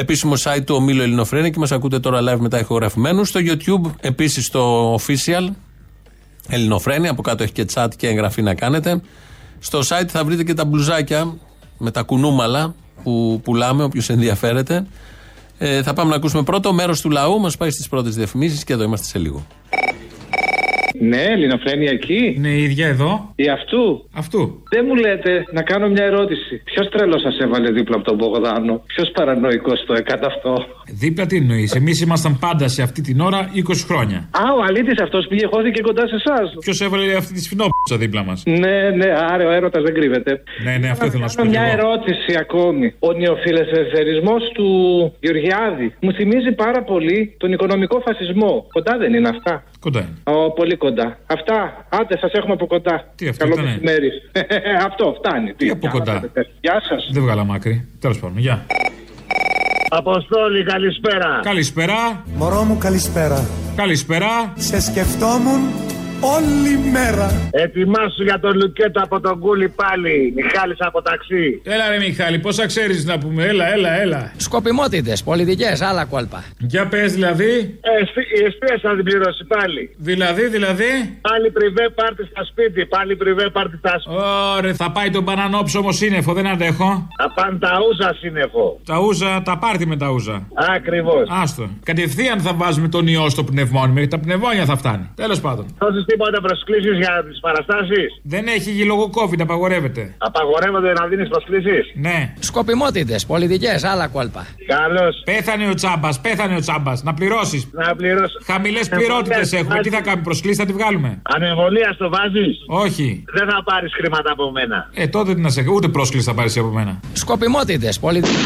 επίσημο site του ομίλου Ελληνοφρένια και μας ακούτε τώρα live μετά ηχογραφημένους. Στο YouTube επίσης το official Ελληνοφρένια. Από κάτω έχει και chat και εγγραφή να κάνετε. Στο site θα βρείτε και τα μπλουζάκια με τα κουνούμαλα που πουλάμε, όποιος ενδιαφέρεται. Ε, θα πάμε να ακούσουμε πρώτο μέρος του λαού. Μας πάει στις πρώτες διαφημίσεις και εδώ είμαστε σε λίγο. Ναι, Ελληνοφρένια εκεί. Ναι, η ίδια εδώ. Η αυτού. Αυτού. Δεν μου λέτε να κάνω μια ερώτηση. Ποιος τρελός σας έβαλε δίπλα από τον Μπογδάνο; Ποιος παρανοϊκός το έκανε αυτό; Δίπλα τι εννοείς; Εμείς ήμασταν πάντα σε αυτή την ώρα 20 χρόνια. Α, ο αλήτης αυτός πήγε χώθηκε κοντά σε εσάς. Ποιος έβαλε αυτή τη σφινόπιτσα δίπλα μας; Ναι, ναι, άρα ο έρωτας δεν κρύβεται. Ναι, ναι, αυτό ήθελα να σου πω. Μια κι εγώ. ερώτηση ακόμη. Ο νεοφιλελευθερισμός του Γεωργιάδη μου θυμίζει πάρα πολύ τον οικονομικό φασισμό. Κοντά δεν είναι αυτά; Κοντά είναι. Ω, πολύ κοντά. Αυτά. Άντε, σας έχουμε από κοντά. Τι αυτό Καλό ήτανε; μεσημέρι. αυτό φτάνει. Τι από κοντά; Γεια σας. Δεν βγάλα μάκρη. Τέλος πάντων, γεια. Αποστόλη, καλησπέρα. Καλησπέρα. Μωρό μου καλησπέρα. Καλησπέρα. Σε σκεφτόμουν όλη μέρα. Ετοιμάσου για τον Λουκέτο από τον Κούλι πάλι. Μιχάλης από ταξί. Έλα ρε Μιχάλη, πόσα ξέρεις να πούμε. Έλα, έλα, έλα. Σκοπιμότητες, πολιτικές, άλλα κόλπα. Για πες δηλαδή. Ε, εσπι- η εστία θα την πληρώσει πάλι. Δηλαδή, δηλαδή. Πάλι πριβέ πάρτι στα σπίτι. Πάλι πριβέ πάρτι στα σπίτι. Ωραία, θα πάει τον μπανανόψωμο σύννεφο, δεν αντέχω. Θα πάνε τα ούζα σύννεφο. Τα ούζα, τα πάρτι με τα ούζα. Ακριβώς. Άστο. Κατευθείαν θα βάζουμε τον ιό στο πνευμόνι, μέχρι τα πνευμόνια θα φτάνει. Τέλος πάντων. Δώσει τίποτα προσκλήσεις για τις παραστάσεις; Δεν έχει λόγω COVID, απαγορεύεται. Απαγορεύονται να δίνεις προσκλήσεις; Ναι. Σκοπιμότητες, πολιτικές, άλλα κόλπα. Καλώς. Πέθανε ο τσάμπας, πέθανε ο τσάμπας. Να πληρώσεις. Να πληρώσει. Χαμηλές πληρότητε έχουμε. Τι θα κάνουμε, προσκλήσεις θα τη βγάλουμε; Ανεμβολία στο βάζεις; Όχι. Δεν θα πάρεις χρήματα από μένα. Ε, τότε τι να σε. Ούτε πρόσκληση θα πάρεις από μένα. Σκοπιμότητες, πολιτικέ.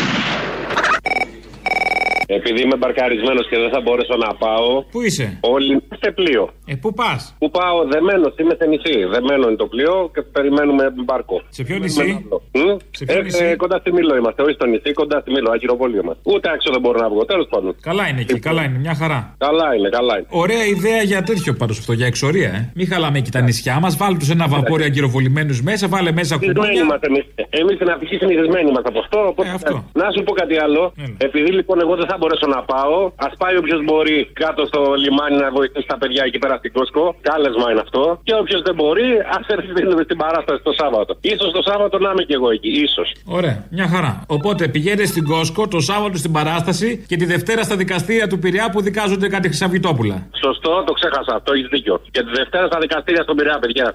Επειδή είμαι μπαρκαρισμένος και δεν θα μπορέσω να πάω. Πού είσαι; Όλοι σε πλοίο. Ε, πού πας; Πού πάω, δεμένο, είμαι σε νησί. Δεμένο είναι το πλοίο και περιμένουμε μπάρκο. Σε ποιο νησί; Μ; Σε ποιο Ε, νησί; ε, κοντά στη Μήλο είμαστε. Όχι στο νησί, κοντά στη Μήλο, αγυροβόλιο είμαστε. Ούτε άξιο δεν μπορώ να βγω. Τέλος πάντων. Καλά είναι εκεί, καλά είναι, μια χαρά. Καλά είναι, καλά είναι. Ωραία ιδέα για τέτοιο πάντως αυτό, για εξορία, ε. Μην χαλάμε εκεί τα νησιά μας, βάλτε τους ένα βαπόρι αγκυροβολημένους μέσα, βάλε μέσα Συνηθισμένοι κουμπόνια. είμαστε εμείς. Εμείς στην Αφρική συνηθισμένοι είμαστε από αυτό. Οπότε, Να σου πω κάτι άλλο. Επειδή λοιπόν εγώ δεν θα μπορέσω να πάω, ας πάει όποιος μπορεί κάτω στο λιμάνι να βοηθήσει τα παιδιά εκεί πέρα στην Κόσκο. Κάλεσμα είναι αυτό. Και όποιος δεν μπορεί, ας έρθει στην- στην παράσταση το Σάββατο. σω το Σάββατο να είμαι και εγώ εκεί. σω. Ωραία, μια χαρά. Οπότε πηγαίνετε στην Κόσκο το Σάββατο στην παράσταση και τη Δευτέρα στα δικαστήρια του Πειραιά που δικάζονται κάτι χρυσαυγητόπουλα. Σωστό, το ξέχασα. Το έχεις δίκιο. Και τη Δευτέρα στα δικαστήρια στον Πειραιά, παιδιά.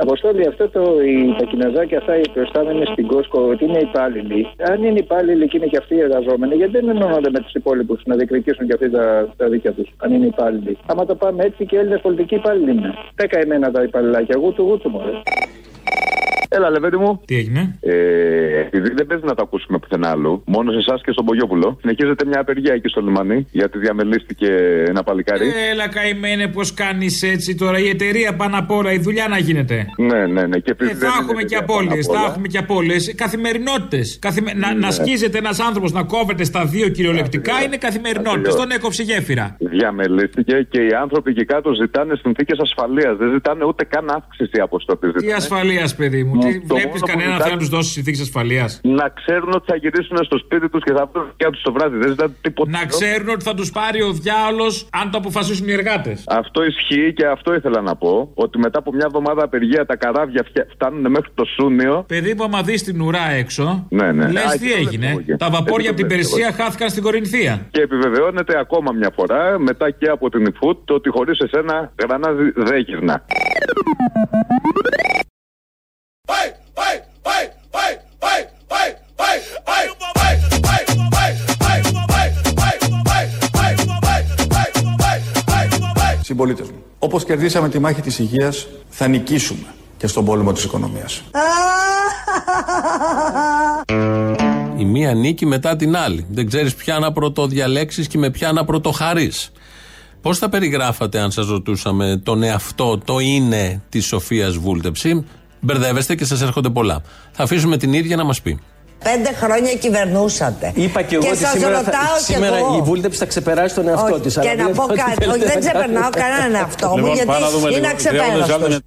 Αποστόλη, αυτό το, οι, τα κοιναζάκια αυτά οι προστάμενοι στην Κόσκο ότι είναι υπάλληλοι. Αν είναι υπάλληλοι και είναι και αυτοί οι εργαζόμενοι, γιατί δεν ενώνονται με τους υπόλοιπους να διεκδικήσουν και αυτοί τα, τα δίκια τους, αν είναι υπάλληλοι. Άμα το πάμε έτσι και οι Έλληνες πολιτικοί υπάλληλοι είναι. Τα καημένα τα υπαλληλάκια, γούτου γούτου μου. Έλα, λεβέντι μου. Τι έγινε; Ε, επειδή δεν παίζει να το ακούσουμε πουθενά άλλου, μόνο σε εσάς και στον Πογιόπουλο, συνεχίζεται μια απεργία εκεί στο λιμάνι, γιατί διαμελήστηκε ένα παλικάρι. Έλα, καημένε, πώς κάνεις έτσι τώρα. Η εταιρεία πάνω απ' όλα, η δουλειά να γίνεται. Ναι, ναι, ναι. Και επειδή Ε, δεν θα είναι έχουμε και παιδιά πάνω απώλειες, απ' θα όλα, έχουμε και απώλειες. Καθημερινότητες. Να, να Ναι. σκίζεται ένας άνθρωπος να κόβεται στα δύο κυριολεκτικά είναι καθημερινότητες. Ακριβώς. Τον έκοψε γέφυρα. Διαμελήστηκε και οι άνθρωποι εκεί κάτω ζητάνε συνθήκες ασφαλείας. Δεν ζητάνε ούτε καν αύξηση αποστολής. Τι ασφαλείας, παιδί μου. Βλέπεις κανένα θέλει να του δώσει συνθήκε ασφαλείας. Να ξέρουν ότι θα γυρίσουν στο σπίτι τους και θα βρουν και τους το βράδυ. Δεν ζητάτε τίποτα. Να ξέρουν ότι θα τους πάρει ο διάολος αν το αποφασίσουν οι εργάτες. Αυτό ισχύει και αυτό ήθελα να πω. Ότι μετά από μια εβδομάδα απεργία τα καράβια φτια- φτάνουν μέχρι το Σούνιο. Παιδί μου, άμα δεις την ουρά έξω, Ναι, ναι. λες Α, τι και το έγινε. βλέπω και. Τα βαπόρια από την Δεν το βλέπω. Περσία χάθηκαν στην Κορινθία. Και επιβεβαιώνεται ακόμα μια φορά μετά και από την ΙΦΟΥΤ το ότι χωρίς εσένα γρανάζι δεν γυρνά. Συμπολίτε μου, όπω κερδίσαμε τη μάχη τη υγεία, θα νικήσουμε και στον πόλεμο τη οικονομία. Η μία νίκη μετά την άλλη. Δεν ξέρει ποια να πρωτοδιαλέξει και με ποια να πρωτοχαρεί. Πώ θα περιγράφατε, αν σα ρωτούσαμε, τον εαυτό, το είναι τη Σοφία Βούλτεψη. Μπερδεύεστε και σας έρχονται πολλά. Θα αφήσουμε την ίδια να μας πει. Πέντε χρόνια κυβερνούσατε. Είπα και εγώ ότι σας σήμερα, ρωτάω θα, κι σήμερα εγώ. η βούλτεψη θα ξεπεράσει τον εαυτό Όχι, της. Και να πω κάτι. Όχι, δεν ξεπερνάω κανέναν εαυτό μου, γιατί είναι αξεπέραστος.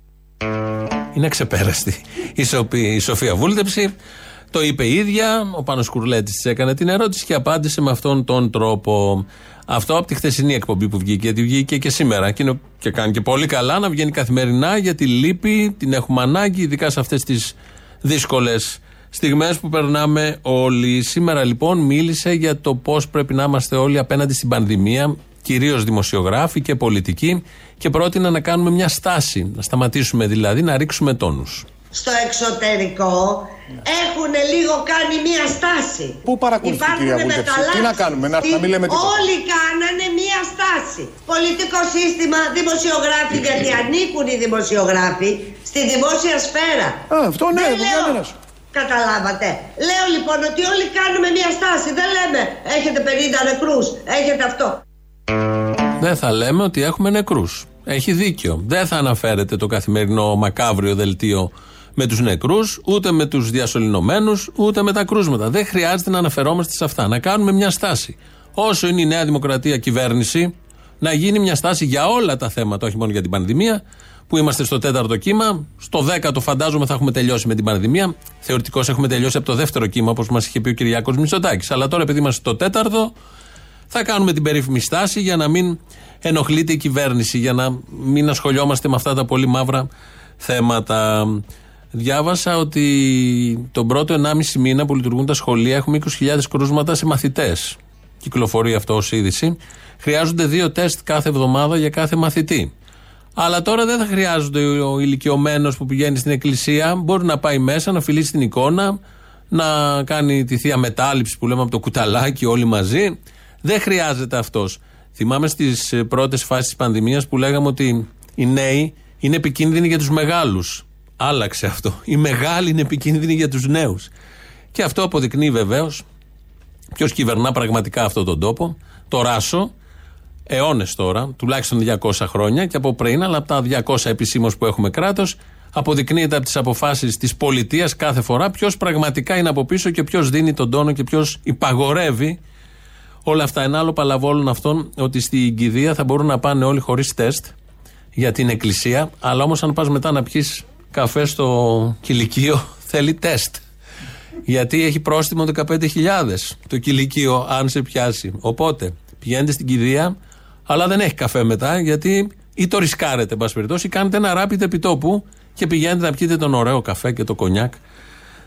Είναι ξεπέραστη. Η, Σοπή- η Σοφία Βούλτεψη το είπε η ίδια. Ο Πάνος Κουρλέτης της έκανε την ερώτηση και απάντησε με αυτόν τον τρόπο. Αυτό από τη χθεσινή εκπομπή που βγήκε, γιατί βγήκε και σήμερα. Και, είναι- και κάνει και πολύ καλά να βγαίνει καθημερινά γιατί λείπει, την έχουμε ανάγκη, ειδικά σε αυτές τις δύσκολες στιγμές που περνάμε όλοι. Σήμερα λοιπόν μίλησε για το πώς πρέπει να είμαστε όλοι απέναντι στην πανδημία, κυρίως δημοσιογράφοι και πολιτικοί, και πρότεινε να κάνουμε μια στάση. Να σταματήσουμε δηλαδή να ρίξουμε τόνους. Στο εξωτερικό έχουν λίγο κάνει μία στάση. Πού παρακολουθεί, Υπάρχουν κυρία Βούλτεψη, μεταλλάξεις τι να κάνουμε, να- στη- να μην λέμε τίποτα. Όλοι κάνανε μία στάση. Πολιτικό σύστημα, δημοσιογράφοι, γιατί ανήκουν οι δημοσιογράφοι στη δημόσια σφαίρα. Α, αυτό ναι, Δεν δεν λέω- κανένας. Καταλάβατε. Λέω λοιπόν ότι όλοι κάνουμε μία στάση. Δεν λέμε έχετε 50 νεκρούς, έχετε αυτό. Δεν θα λέμε ότι έχουμε νεκρούς. Έχει δίκιο. Δεν θα αναφέρεται το καθημερινό μακάβριο δελτίο με τους νεκρούς, ούτε με τους διασωληνωμένους, ούτε με τα κρούσματα. Δεν χρειάζεται να αναφερόμαστε σε αυτά. Να κάνουμε μια στάση. Όσο είναι η Νέα Δημοκρατία κυβέρνηση, να γίνει μια στάση για όλα τα θέματα, όχι μόνο για την πανδημία, που είμαστε στο τέταρτο κύμα. Στο δέκατο φαντάζομαι θα έχουμε τελειώσει με την πανδημία. Θεωρητικώς έχουμε τελειώσει από το δεύτερο κύμα, όπως μας είχε πει ο Κυριάκος Μητσοτάκης. Αλλά τώρα, επειδή είμαστε στο τέταρτο, θα κάνουμε την περίφημη στάση για να μην ενοχλείται η κυβέρνηση, για να μην ασχολιόμαστε με αυτά τα πολύ μαύρα θέματα. Διάβασα ότι τον πρώτο 1,5 μήνα που λειτουργούν τα σχολεία έχουμε 20.000 κρούσματα σε μαθητές. Κυκλοφορεί αυτό ως είδηση. Χρειάζονται δύο τεστ κάθε εβδομάδα για κάθε μαθητή. Αλλά τώρα δεν θα χρειάζονται ο ηλικιωμένος που πηγαίνει στην εκκλησία. Μπορεί να πάει μέσα, να φιλήσει την εικόνα, να κάνει τη θεία μετάληψη που λέμε από το κουταλάκι όλοι μαζί. Δεν χρειάζεται αυτός. Θυμάμαι στις πρώτες φάσεις της πανδημίας που λέγαμε ότι οι νέοι είναι επικίνδυνοι για τους μεγάλους. Άλλαξε αυτό. Οι μεγάλοι είναι επικίνδυνοι για τους νέους. Και αυτό αποδεικνύει βεβαίως ποιος κυβερνά πραγματικά αυτόν τον τόπο. Το Ράσο, αιώνες τώρα, τουλάχιστον 200 χρόνια και από πριν, αλλά από τα 200 επισήμως που έχουμε κράτος, αποδεικνύεται από τις αποφάσεις της πολιτείας κάθε φορά ποιος πραγματικά είναι από πίσω και ποιος δίνει τον τόνο και ποιος υπαγορεύει όλα αυτά. Ένα άλλο παλαβόλουν αυτόν ότι στην κηδεία θα μπορούν να πάνε όλοι χωρίς τεστ για την εκκλησία, αλλά όμως αν πας μετά να πιεις καφέ στο κηλικείο, θέλει τεστ. Γιατί έχει πρόστιμο 15.000 το κηλικείο, αν σε πιάσει. Οπότε πηγαίνετε στην κηδεία, αλλά δεν έχει καφέ μετά, γιατί ή το ρισκάρετε, εν πάση περιπτώσει, ή κάνετε ένα ράπιτε επιτόπου και πηγαίνετε να πιείτε τον ωραίο καφέ και το κονιάκ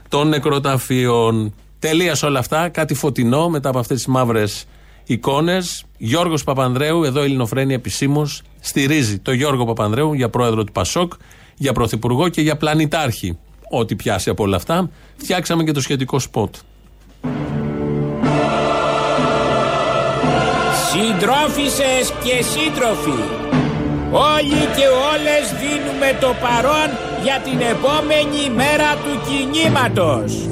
των νεκροταφείων. Τελείας σε όλα αυτά, κάτι φωτεινό μετά από αυτές τις μαύρες εικόνες. Γιώργος Παπανδρέου, εδώ η Ελληνοφρένη επισήμως, στηρίζει το Γιώργο Παπανδρέου για πρόεδρο του Πασόκ, για πρωθυπουργό και για πλανητάρχη. Ό,τι πιάσει από όλα αυτά. Φτιάξαμε και το σχετικό σποτ. Συντρόφισσες και σύντροφοι, όλοι και όλες δίνουμε το παρόν για την επόμενη μέρα του κινήματος.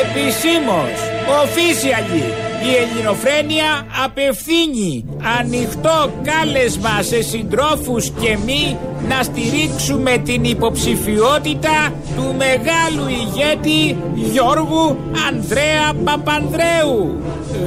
Επισήμως, officially, η Ελληνοφρένεια απευθύνει ανοιχτό κάλεσμα σε συντρόφους και μη να στηρίξουμε την υποψηφιότητα του μεγάλου ηγέτη Γιώργου Ανδρέα Παπανδρέου.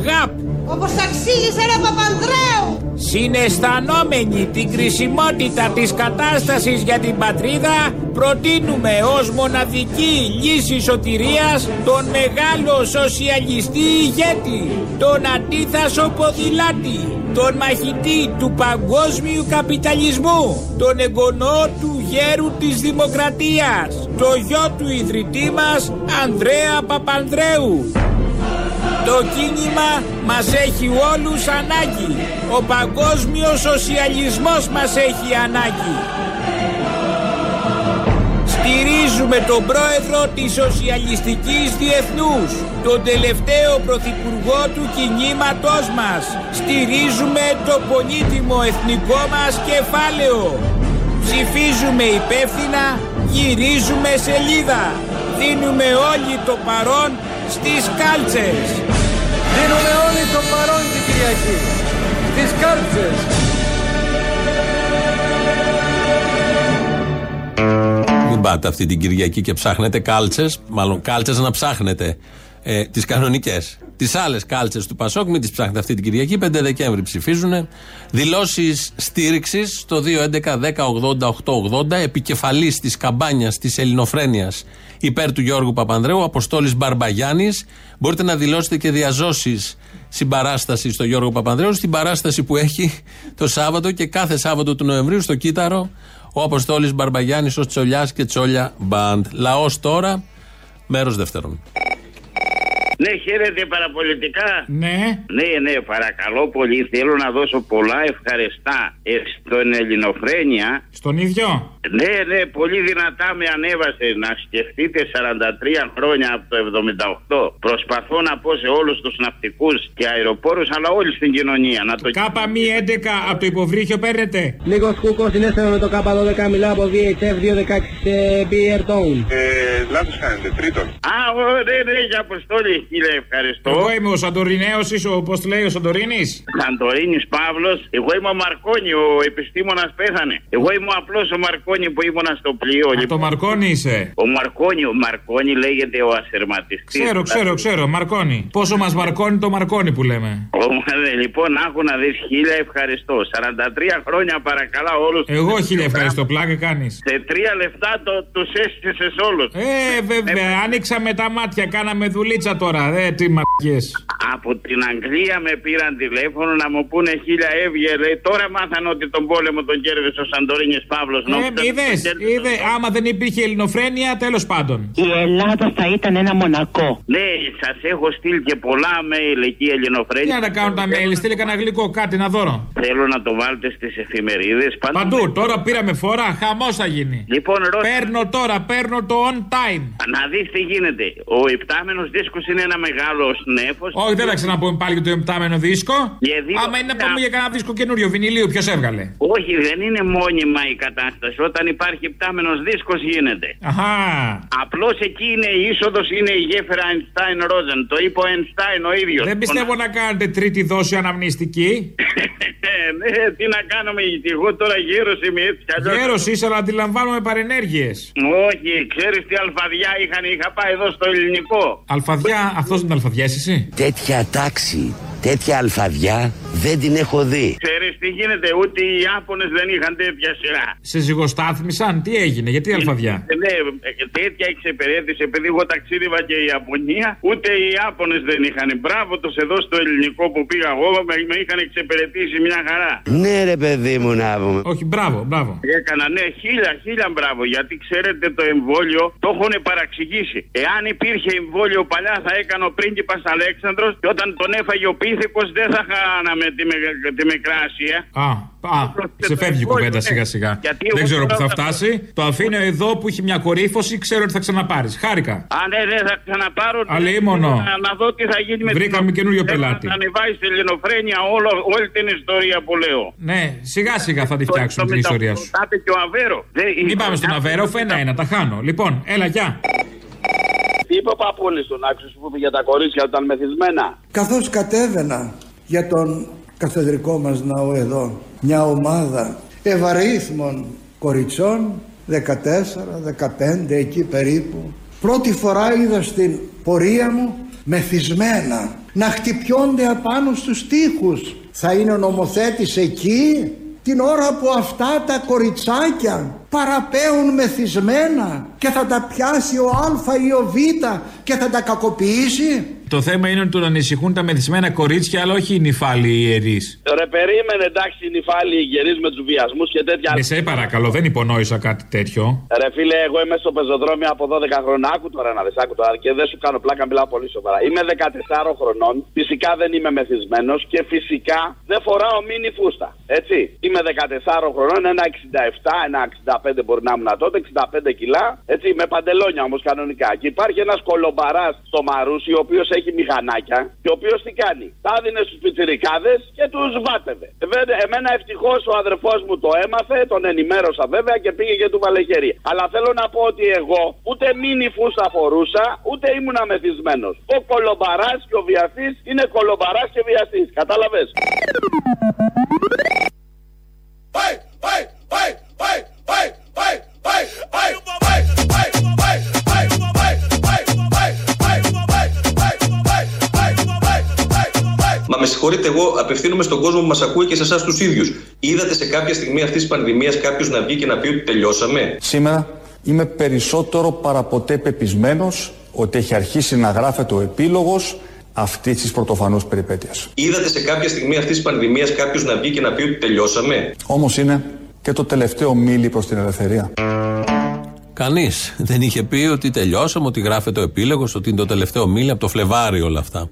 ΓΑΠ. Όπως αξίζει ένα Παπανδρέου. Συναισθανόμενοι την κρισιμότητα της κατάστασης για την πατρίδα, προτείνουμε ως μοναδική λύση σωτηρίας τον μεγάλο σοσιαλιστή ηγέτη, τον αντίθασο ποδηλάτη, τον μαχητή του παγκόσμιου καπιταλισμού, τον εγγονό του γέρου της δημοκρατίας, το γιο του ιδρυτή μας Ανδρέα Παπανδρέου. Το κίνημα μας έχει όλους ανάγκη. Ο παγκόσμιος σοσιαλισμός μας έχει ανάγκη. Στηρίζουμε τον πρόεδρο της Σοσιαλιστικής Διεθνούς, τον τελευταίο πρωθυπουργό του κινήματός μας. Στηρίζουμε το πολύτιμο εθνικό μας κεφάλαιο. Ψηφίζουμε υπεύθυνα, γυρίζουμε σελίδα. Δίνουμε όλοι το παρόν στις κάλτσες. Δίνουμε όλοι το παρόν την Κυριακή. Στις κάλτσες. Μην πάτε αυτή την Κυριακή και ψάχνετε κάλτσες, μάλλον κάλτσες να ψάχνετε. Ε, τις κανονικές. Τις άλλες κάλτσες του Πασόκ, μην τις ψάχνετε αυτή την Κυριακή. 5 Δεκέμβρη ψηφίζουν. Δηλώσεις στήριξης στο 2.11.10.80.880. Επικεφαλής της καμπάνιας της Ελληνοφρένειας υπέρ του Γιώργου Παπανδρέου, Αποστόλης Μπαρμπαγιάννης. Μπορείτε να δηλώσετε και διαζώσεις συμπαράστασης στο Γιώργο Παπανδρέου στην παράσταση που έχει το Σάββατο και κάθε Σάββατο του Νοεμβρίου στο Κύτταρο ο Αποστόλης Μπαρμπαγιάννης ως Τσολιάς και Τσόλια Μπαντ. Λαός τώρα, μέρος δεύτερον. Ναι, χαίρετε παραπολιτικά. Ναι. Ναι, ναι, παρακαλώ πολύ. Θέλω να δώσω πολλά ευχαριστά ε, στον Ελληνοφρένια. Στον ίδιο; Ναι, ναι, πολύ δυνατά με ανέβασε να σκεφτείτε 43 χρόνια από το 78. Προσπαθώ να πω σε όλους τους ναυτικούς και αεροπόρους, αλλά όλη στην κοινωνία. Να το... Κάπα μη 11 από το υποβρύχιο παίρνετε. Νίκο Κούκο, συνέστημα με το K12, μιλάω από VHF 216 σε Beer Town. Ε, λάθος κάνετε, τρίτον. Α, ω, ναι, ναι, για αποστόλη, κύριε, ευχαριστώ. Εγώ είμαι ο Σαντορινέος, είσαι ο, πώς λέει, ο Σαντορίνης; Σαντορίνης Παύλος, εγώ είμαι ο Μαρκόνι, ο επιστήμονας πέθανε. Εγώ είμαι απλώ ο Μαρκόνι που ήμουν στο πλοίο. Από το Μαρκόνι είσαι. Ο Μαρκόνι, ο Μαρκόνι λέγεται ο ασερματιστή. Ξέρω, ξέρω, ξέρω, Μαρκόνι. Πόσο μας μαρκώνει το Μαρκόνι που λέμε. Ο, ναι, λοιπόν, άκου να δεις χίλια ευχαριστώ. 43 χρόνια παρακαλά όλους. Εγώ χίλια ευχαριστώ, πλάκα κάνεις. Σε τρία λεφτά το, τους έστησες όλους. Ε, βέβαια, άνοιξαμε τα μάτια, κάναμε δουλίτσα τώρα. Ε, τι μαρκιέ. Από την Αγγλία με πήραν τηλέφωνο να μου πούνε χίλια έβγε. Λέει, τώρα μάθαν ότι τον πόλεμο τον κέρδισε ο Σαντορίνη Παύλος. Ε, είδες, είδε, άμα δεν υπήρχε ελληνοφρένεια, τέλος πάντων. Η Ελλάδα θα ήταν ένα μονακό. Ναι, σας έχω στείλει και πολλά mail εκεί ελληνοφρένεια. Τι να κάνουν τα mail, στείλει κανένα γλυκό, κάτι να δω. Θέλω να το βάλετε στις εφημερίδες. Παντού, τώρα πήραμε φορά, χαμός θα γίνει. Λοιπόν, ρώτα... Παίρνω τώρα, παίρνω το on time. Να δεις τι γίνεται. Ο επτάμενο δίσκος είναι ένα μεγάλο νέφο. Όχι, δεν θα ξαναπούμε πάλι για το επτάμενο δίσκο. Γιατί Άμα είναι να πούμε για κανένα δίσκο καινούριο βινιλίου, ποιος έβγαλε; Όχι, δεν είναι μόνιμα η κατάσταση. Όταν υπάρχει επτάμενος δίσκος γίνεται. Αχά. Απλώς εκεί είναι η είσοδος, είναι η γέφυρα Einstein Rosen. Το είπε ο Einstein ο ίδιος. Δεν πιστεύω να κάνετε τρίτη δόση αναμνηστική. ναι, τι να κάνουμε, γιατί εγώ τώρα γέρο είμαι έτσι κι αλλιώς. Γέρος είσαι, αλλά αντιλαμβάνομαι παρενέργειες. Όχι, ξέρεις τι αλφαδιά είχαν, είχα πάει εδώ στο ελληνικό. Αλφαδιά, αυτός είναι αλφαδιά, εσύ; Τέτοια τάξη, τέτοια αλφαδιά δεν την έχω δει. Ξέρεις τι γίνεται, ούτε οι Ιάπωνες δεν είχαν τέτοια σειρά. Σε ζυγοστάθμισαν, τι έγινε, γιατί αλφαδιά; Ε, Ναι, ε, τέτοια εξυπηρέτηση, επειδή εγώ ταξίδευα και η Ιαπωνία, ούτε οι Ιάπωνες δεν είχαν. Μπράβο τους εδώ στο ελληνικό που πήγα εγώ, με, με είχαν εξυπηρετήσει μια χαρά. Ναι, ρε παιδί μου να πούμε. Όχι, μπράβο, μπράβο. Έκανα, ναι, χίλια, χίλια μπράβο. Γιατί ξέρετε το εμβόλιο το έχουν παραξηγήσει. Εάν υπήρχε εμβόλιο παλιά θα έκανε ο πρίγκιπας Αλέξανδρος και όταν τον έφαγε ο πίθηκο δεν θα χάναμε τη, με- τη Μικρά Ασία. Α, α, σε φεύγει η κουβέντα σιγά σιγά. Γιατί Δεν εγώ ξέρω που θα τώρα- φτάσει. Το αφήνω εδώ που έχει μια κορύφωση, ξέρω ότι θα ξαναπάρεις. Χάρηκα. Αν ναι, δεν θα ξαναπάρω. Αλίμονο. Να, να δω τι θα γίνει με Βρήκαμε την- καινούριο Θέλω πελάτη. Να ανεβάσει στην ελληνοφρένεια όλο, όλη την ιστορία που λέω. Ναι, σιγά σιγά θα τη φτιάξουμε την ιστορία σου. Κάτε και ο Αβέρο. Δεν- Μην πάμε στον Αβέρο, ένα-ένα, τα χάνω. Λοιπόν, έλα, γεια. Τι είπε ο παππούλη του να που είπε για τα κορίτσια όταν μεθυσμένα. Καθώς κατέβαινα για τον καθεδρικό μας ναό εδώ μια ομάδα ευαρίθμων κοριτσών 14, 15 εκεί περίπου πρώτη φορά είδα στην πορεία μου μεθυσμένα, να χτυπιόνται απάνω στους τοίχους. Θα είναι ο νομοθέτης εκεί; Την ώρα που αυτά τα κοριτσάκια παραπέουν μεθυσμένα και θα τα πιάσει ο Α ή ο Β και θα τα κακοποιήσει. Το θέμα είναι ότι τον ανησυχούν τα μεθυσμένα κορίτσια, αλλά όχι οι νυφάλοι ιερείς. Ρε, περίμενε εντάξει οι νυφάλοι ιερεί με τους βιασμούς και τέτοια. Με σε παρακαλώ, δεν υπονόησα κάτι τέτοιο. Ρε, φίλε, εγώ είμαι στο πεζοδρόμιο από 12 χρόνια. Άκου τώρα να δεις, άκου τώρα και δεν σου κάνω πλάκα, μιλάω πολύ σοβαρά. Είμαι 14 χρονών, φυσικά δεν είμαι μεθυσμένος και φυσικά δεν φοράω μίνι φούστα. Έτσι. Είμαι 14 χρονών, ένα 67, ένα 65 μπορεί να ήμουν τότε, 65 κιλά. Έτσι, με παντελόνια όμως κανονικά. Και υπάρχει ένας κολομπαράς στο Μαρούσι, ο οποίος έχει μηχανάκια και ο οποίο τι κάνει. Τα δίνει στου πιτσιρικάδε και του βάτευε. Βέβαια, εμένα ευτυχώ ο αδερφό μου το έμαθε, τον ενημέρωσα βέβαια και πήγε και του βαλεγέρι. Αλλά θέλω να πω ότι εγώ ούτε μίνι φούστα φορούσα, ούτε ήμουν αμεθυσμένο. Ο κολομπαρά και ο βιαστή είναι κολομπαρά και βιαστή. Κατάλαβε. Μα με συγχωρείτε, εγώ απευθύνομαι στον κόσμο που μας ακούει και σε εσάς τους ίδιους. Είδατε σε κάποια στιγμή αυτής της πανδημίας κάποιος να βγει και να πει ότι τελειώσαμε; Σήμερα είμαι περισσότερο παραποτέ πεπισμένος ότι έχει αρχίσει να γράφεται ο επίλογος αυτής της πρωτοφανούς περιπέτειας. Είδατε σε κάποια στιγμή αυτής της πανδημίας κάποιος να βγει και να πει ότι τελειώσαμε; Όμως είναι και το τελευταίο μίλη προς την ελευθερία. Κανείς δεν είχε πει ότι τελειώσαμε, ότι γράφεται ο επίλογος, ότι είναι το τελευταίο μίλη από το Φλεβάρι όλα αυτά.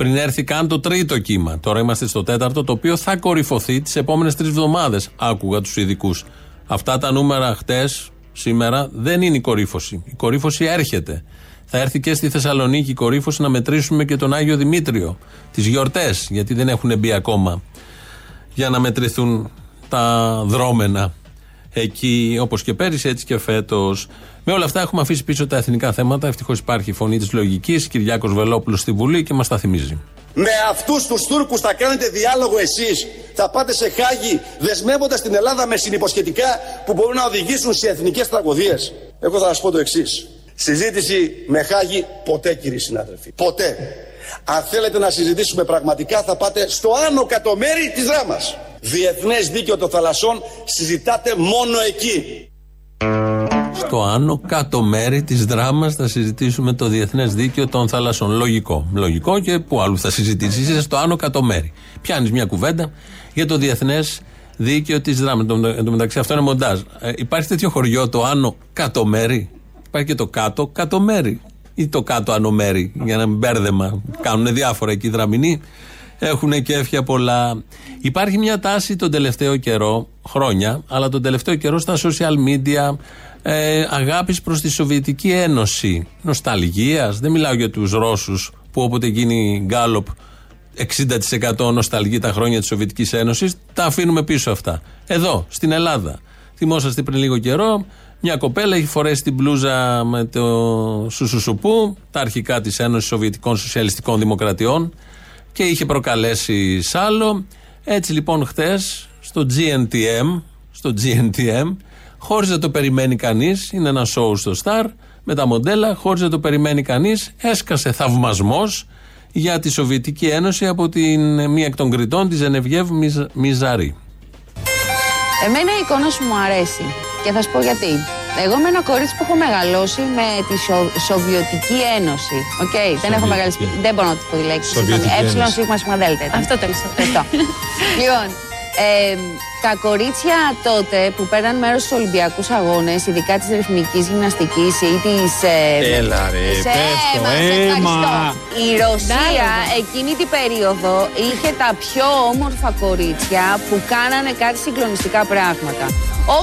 Πριν έρθει καν το τρίτο κύμα. Τώρα είμαστε στο τέταρτο, το οποίο θα κορυφωθεί τις επόμενες τρεις εβδομάδες. Άκουγα τους ειδικούς. Αυτά τα νούμερα χτες, σήμερα, δεν είναι η κορύφωση. Η κορύφωση έρχεται. Θα έρθει και στη Θεσσαλονίκη η κορύφωση να μετρήσουμε και τον Άγιο Δημήτριο. Τις γιορτές, γιατί δεν έχουν μπει ακόμα για να μετρηθούν τα δρόμενα εκεί όπως και πέρυσι, έτσι και φέτος. Με όλα αυτά έχουμε αφήσει πίσω τα εθνικά θέματα. Ευτυχώς υπάρχει η φωνή της λογικής. Κυριάκος Βελόπουλος στη Βουλή και μας τα θυμίζει. Με αυτούς τους Τούρκους θα κάνετε διάλογο εσείς. Θα πάτε σε Χάγη δεσμεύοντας την Ελλάδα με συνυποσχετικά που μπορούν να οδηγήσουν σε εθνικές τραγωδίες. Εγώ θα σας πω το εξής. Συζήτηση με Χάγη ποτέ, κύριοι συνάδελφοι. Ποτέ. Αν θέλετε να συζητήσουμε πραγματικά, θα πάτε στο άνω κατομέρι της δράμας. Διεθνές δίκαιο των θαλασσών συζητάτε μόνο εκεί. Στο άνω κάτω μέρη της δράμας θα συζητήσουμε το διεθνές δίκαιο των θαλασσών. Λογικό. Λογικό και που άλλου θα συζητήσεις. Είσαι στο άνω κάτω μέρη. Πιάνεις μια κουβέντα για το διεθνές δίκαιο της δράμας. Εν τω μεταξύ αυτό είναι μοντάζ. Ε, υπάρχει τέτοιο χωριό το άνω κάτω μέρη; Υπάρχει και το κάτω κάτω μέρη. Ή το κάτω άνω μέρη. Για να μην μπέρδεμα. Κάνουν διάφορα εκεί οι δραμηνοί. Έχουν κέφια πολλά. Υπάρχει μια τάση τον τελευταίο καιρό, χρόνια, αλλά τον τελευταίο καιρό στα social media ε, αγάπης προς τη Σοβιετική Ένωση. Νοσταλγίας. Δεν μιλάω για τους Ρώσους που όποτε γίνει γκάλοπ 60% νοσταλγεί τα χρόνια της Σοβιετικής Ένωσης. Τα αφήνουμε πίσω αυτά. Εδώ, στην Ελλάδα. Θυμόσαστε πριν λίγο καιρό, μια κοπέλα έχει φορέσει την μπλούζα με το Σουσουσουπού, τα αρχικά της Ένωσης Σοβιετικών Σοσιαλιστικών Δημοκρατιών και είχε προκαλέσει σ' άλλο. Έτσι λοιπόν χτες στο GNTM, στο GNTM, χωρί να το περιμένει κανείς, είναι ένα σοου στο Star, με τα μοντέλα, χωρί να το περιμένει κανείς, έσκασε θαυμασμός για τη Σοβιετική Ένωση από την μία εκ των κριτών, τη Ζενεβιέβ Μιζαρή. Εμένα η εικόνα σου μου αρέσει και θα σου πω γιατί. Εγώ είμαι ένα κορίτσι που έχω μεγαλώσει με τη Σο... Σοβιετική Ένωση. OK, okay, δεν έχω μεγαλώσει. Δεν μπορώ να το πω τη λέξη. Ε, σίγμα, σίγμα, δέλτα. Αυτό τέλος. λοιπόν, ε, τα κορίτσια τότε που παίρναν μέρος στους Ολυμπιακούς Αγώνες, ειδικά της ρυθμικής γυμναστικής ή της. Ε, Έλα, ρε, σε, αίμα. Η Ρωσία εκείνη την περίοδο είχε τα πιο όμορφα κορίτσια που κάνανε κάτι συγκλονιστικά πράγματα.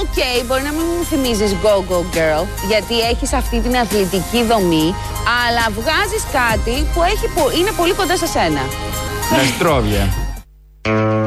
OK, okay, μπορεί να μην μου θυμίζεις go-go girl, γιατί έχεις αυτή την αθλητική δομή, αλλά βγάζεις κάτι που έχει, είναι πολύ κοντά σε σένα. На здоровье.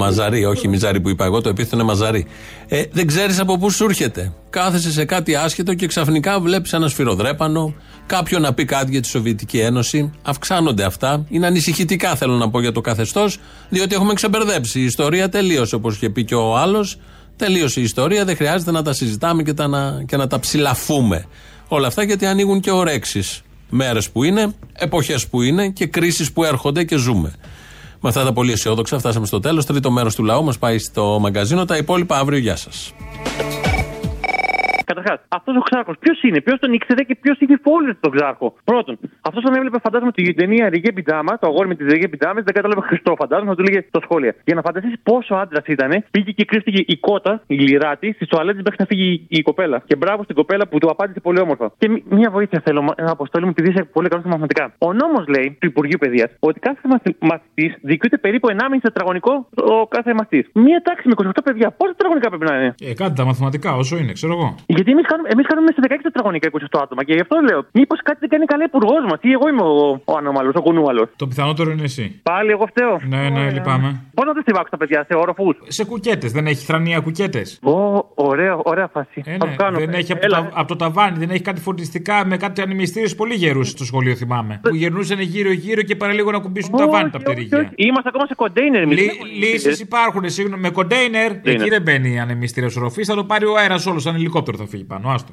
Μαζαρί, όχι Μιζαρί που είπα εγώ, το επίθετο είναι Μαζαρί. Ε, δεν ξέρεις από πού σου έρχεται. Κάθεσαι σε κάτι άσχετο και ξαφνικά βλέπεις ένα σφυροδρέπανο, κάποιον να πει κάτι για τη Σοβιετική Ένωση. Αυξάνονται αυτά. Είναι ανησυχητικά, θέλω να πω, για το καθεστώς, διότι έχουμε ξεμπερδέψει. Η ιστορία τελείωσε, όπως είχε πει και ο άλλος. Τελείωσε η ιστορία, δεν χρειάζεται να τα συζητάμε και, τα, να, και να τα ψηλαφούμε. Όλα αυτά γιατί ανοίγουν και ορέξει. μέρες που είναι, εποχές που είναι και κρίσεις που έρχονται και ζούμε. Με αυτά τα πολύ αισιόδοξα φτάσαμε στο τέλος. Τρίτο μέρος του λαού μας πάει στο μαγκαζίνο. Τα υπόλοιπα αύριο. Γεια σας. Καταρχάς, αυτός ο Ξάρχο ποιος είναι, ποιος τον ήξερε και ποιος είχε φόλιο τον Ξάρχο. Πρώτον, αυτός τον έβλεπε, φαντάζομαι, τη ταινία Ριγέ Πιτάμα, το αγόρι με τις Ριγέ Πιτάμε, δεν κατάλαβε Χριστό, φαντάζομαι, θα του λέγε στα σχόλια. Για να φανταστείς πόσο άντρας ήταν, πήγε και κρύφτηκε η κότα, η λιράτη, στις τουαλέτες μέχρι να φύγει η κοπέλα. Και μπράβο στην κοπέλα που του απάντησε πολύ όμορφα. Και μ- μια βοήθεια θέλω, ένα αποστόλη μου, επειδή είσαι πολύ καλός στα μαθηματικά. Ο νόμος λέει του Υπουργείου Παιδείας ότι κάθε μαθητής δικαιούται περίπου 1,5 τετραγωνικό ο κάθε μαθητής. Μια τάξη με 28 παιδιά, πόσα τετραγωνικά πρέπει να είναι; Ε, κάντε τα μαθηματικά όσο είναι, ξέρω εγώ. Γιατί εμείς κάνουμε, εμείς κάνουμε σε 16 τετραγωνικά 28 άτομα και γι' αυτό λέω. Μήπως κάτι δεν κάνει καλά υπουργός μας ή εγώ είμαι ο, ο ανώμαλος, ο κουνούμαλος. Το πιθανότερο είναι εσύ. Πάλι εγώ φταίω. Ναι, ναι, λυπάμαι. Πώς να το στιβάξω τα παιδιά, σε όροφους; Σε κουκέτες, δεν έχει θρανία κουκέτες. Ω, ωραία, ωραία φάση. Ε, Θα ναι, το κάνω. δεν έχει από το, Έλα. τα- από το ταβάνι, δεν έχει κάτι φορτιστικά με κάτι ανεμιστήριου πολύ γερούς στο σχολείο, θυμάμαι. Που γυρνούσαν γύρω-γύρω και παραλίγο να κουμπίσουν τα βάνη τα πτερίγια. Είμαστε ακόμα σε κοντέινερ, εμείς. Λύσεις υπάρχουν, συγγνώμη, με κοντέινερ. Εκεί δεν μπαίνει ανεμιστήριο οροφή, θα το πάρει ο αέρας όλος, σαν ελικόπτερο θα φύγει πάνω. Άστο.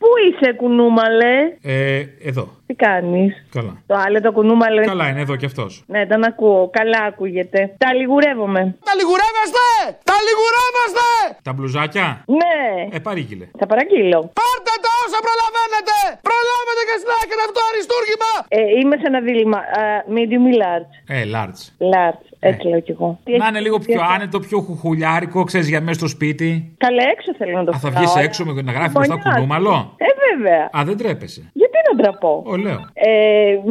Πού είσαι, κουνούμαλε; Ε, εδώ. Τι κάνεις. Καλά. Το άλλο το κουνούμαλε. Καλά είναι εδώ κι αυτός. Ναι, τον ακούω. Καλά ακούγεται. Τα λιγουρεύομαι. Τα λιγουρεύεστε! Τα λιγουρεύεστε! Τα μπλουζάκια; Ναι. Ε, παρήγγειλε. Θα παραγγείλω. Πάρτε τα όσα προλαβαίνετε! Προλάβετε και στην άκρη αυτό αριστούργημα! Ε, είμαι σε ένα δίλημα. Α, medium ή large; Ε, large. Large. Έτσι λέω κι εγώ. Τι Να έχει- είναι λίγο τι πιο έχει- άνετο, πιο χουχουλιάρικο, ξέρεις για μέσα στο σπίτι. Καλά, έξω θέλω να το Α, θα φάω. βγεις έξω με, να γράφεις μπροστά Μονιάζει. κουνούμαλο; Ε, βέβαια. Α, δεν τρέπεσαι. Γιατί να ντραπώ. Ω, λέω. Ε,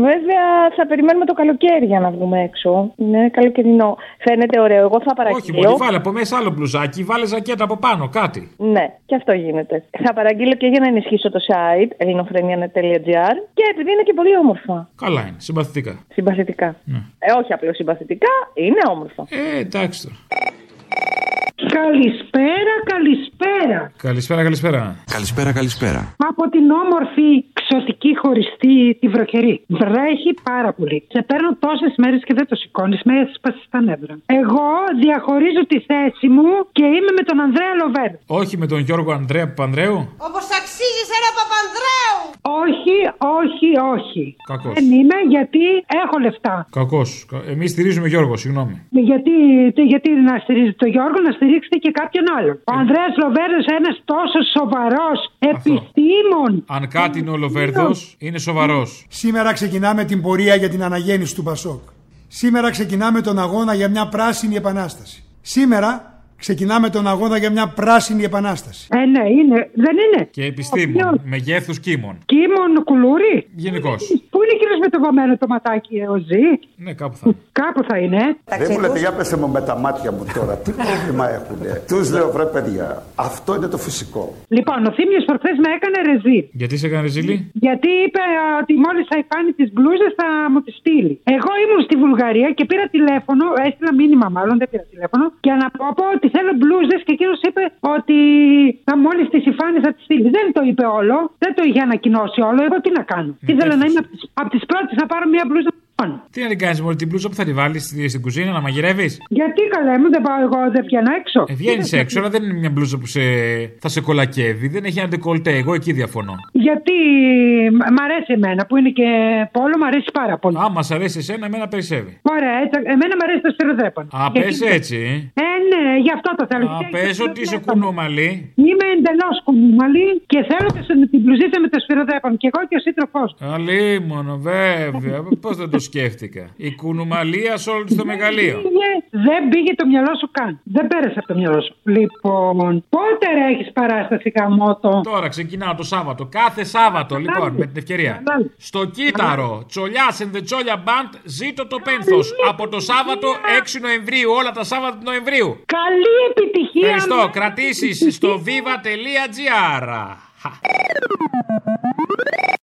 βέβαια θα περιμένουμε το καλοκαίρι για να βγούμε έξω. Είναι καλοκαιρινό. Φαίνεται ωραίο. Εγώ θα Όχι, παραγγείλω. μόνο βάλε από μέσα άλλο μπλουζάκι, βάλε ζακέτα από πάνω, κάτι. Ναι, και αυτό γίνεται. Θα παραγγείλω και για να ενισχύσω το site ελληνοφρενια.gr και επειδή είναι και πολύ όμορφα. Καλά είναι, συμπαθητικά. Συμπαθητικά. Ε, όχι απλώς συμπαθητικά, είναι όμορφα. Ε, εντάξει τώρα. Καλησπέρα, καλησπέρα. Καλησπέρα, καλησπέρα. Καλησπέρα, καλησπέρα. Από την όμορφη ξωτική χωριστή τη βροχερή. Βρέχει πάρα πολύ. Σε παίρνω τόσες μέρες και δεν το σηκώνεις. Με έσπασε τα νεύρα. Εγώ διαχωρίζω τη θέση μου και είμαι με τον Ανδρέα Λοβέρ. Όχι με τον Γιώργο Ανδρέα Παπανδρέου. Όπως αξίζεις ένα Παπανδρέου. Όχι, όχι, όχι. Κακός. Δεν είμαι γιατί έχω λεφτά. Κακός. Εμείς στηρίζουμε Γιώργο, συγγνώμη. Γιατί, τι- γιατί να στηρίζετε τον Γιώργο, να στηρίξετε και κάποιον άλλον. Ο Ανδρέας Λοβέρδος, ένας τόσος σοβαρός επιστήμον. Αν κάτι είναι ο Λοβέρδος, είναι σοβαρός. Σήμερα ξεκινάμε την πορεία για την αναγέννηση του Πασόκ. Σήμερα ξεκινάμε τον αγώνα για μια πράσινη επανάσταση. Σήμερα ξεκινάμε τον αγώνα για μια πράσινη επανάσταση. Ε, ναι, είναι. Δεν είναι. Και επιστήμων, μεγέθου κύμων. Κίμων κουλούρι. Γενικώς. Πού είναι κύριο με το βαμμένο το ματάκι, ε, ο Ζή. Ναι, κάπου θα. Κάπου θα είναι. ε. Δεν μου λέτε, για πέστε μου με τα μάτια μου τώρα, τι πρόβλημα έχουνε; Τους λέω, βρε παιδιά, αυτό είναι το φυσικό. Λοιπόν, ο Θήμιος προχθές με έκανε ρεζί. Γιατί σε έκανε ζήλι. Γιατί είπε α, ότι μόλις θα κάνει τις μπλούζες θα μου τις στείλει. Εγώ ήμουν στη Βουλγαρία και πήρα τηλέφωνο, έστειλα μήνυμα μάλλον, δεν πήρα τηλέφωνο, για να πω, πω ότι θέλω μπλούζες και εκείνος είπε ότι θα μόλι τις υφάνεις θα τις στείλει. Δεν το είπε όλο, δεν το είχε ανακοινώσει όλο. Εγώ τι να κάνω. Ήθελα να είμαι από τις πρώτες να πάρω μια μπλούζα. Τι να την κάνεις με την μπλούζα που θα τη βάλεις στην κουζίνα να μαγειρεύεις; Γιατί καλέ μου δεν πάω εγώ, δεν πιάνω έξω. Ε, Βγαίνεις έξω, αλλά δεν είναι μια μπλούζα που σε... θα σε κολακεύει. Δεν έχει ένα ντεκολτέ. Εγώ εκεί διαφωνώ. Γιατί μ- μ' αρέσει εμένα που είναι και πόλο, μ' αρέσει πάρα πολύ. Άμα σ' αρέσει εσένα, εμένα περισσεύει. Ωραία, έτσι, εμένα μ' αρέσει το σφυροδρέπανο. Α, Γιατί- πες έτσι. Ε, ναι, γι' αυτό το θέλω. Α, Και- πες ότι είσαι κουνούμαλη. Είμαι εντελώς κουνούμαλη και θέλω και σε- την μπλουζίτσα με το σφυροδρέπανο. Και εγώ και ο σύντροφός. Αλίμονο, βέβαια. Πώς δεν το σκέφτηκα. Η κουνουμαλία σε όλο το μεγαλείο. Δεν πήγε το μυαλό σου καν. Δεν πέρασε από το μυαλό σου. Λοιπόν, πότε ρε έχεις παράσταση καμότο. Τώρα ξεκινάω το Σάββατο. Κάθε Σάββατο, λοιπόν, με την ευκαιρία. Στο κύτταρο, τσολιάς and the Τσόλια Band, ζήτω το πένθος. Από το Σάββατο 6 Νοεμβρίου, όλα τα Σάββατα του Νοεμβρίου. Καλή επιτυχία. Ευχαριστώ. Κρατήσεις στο viva.gr.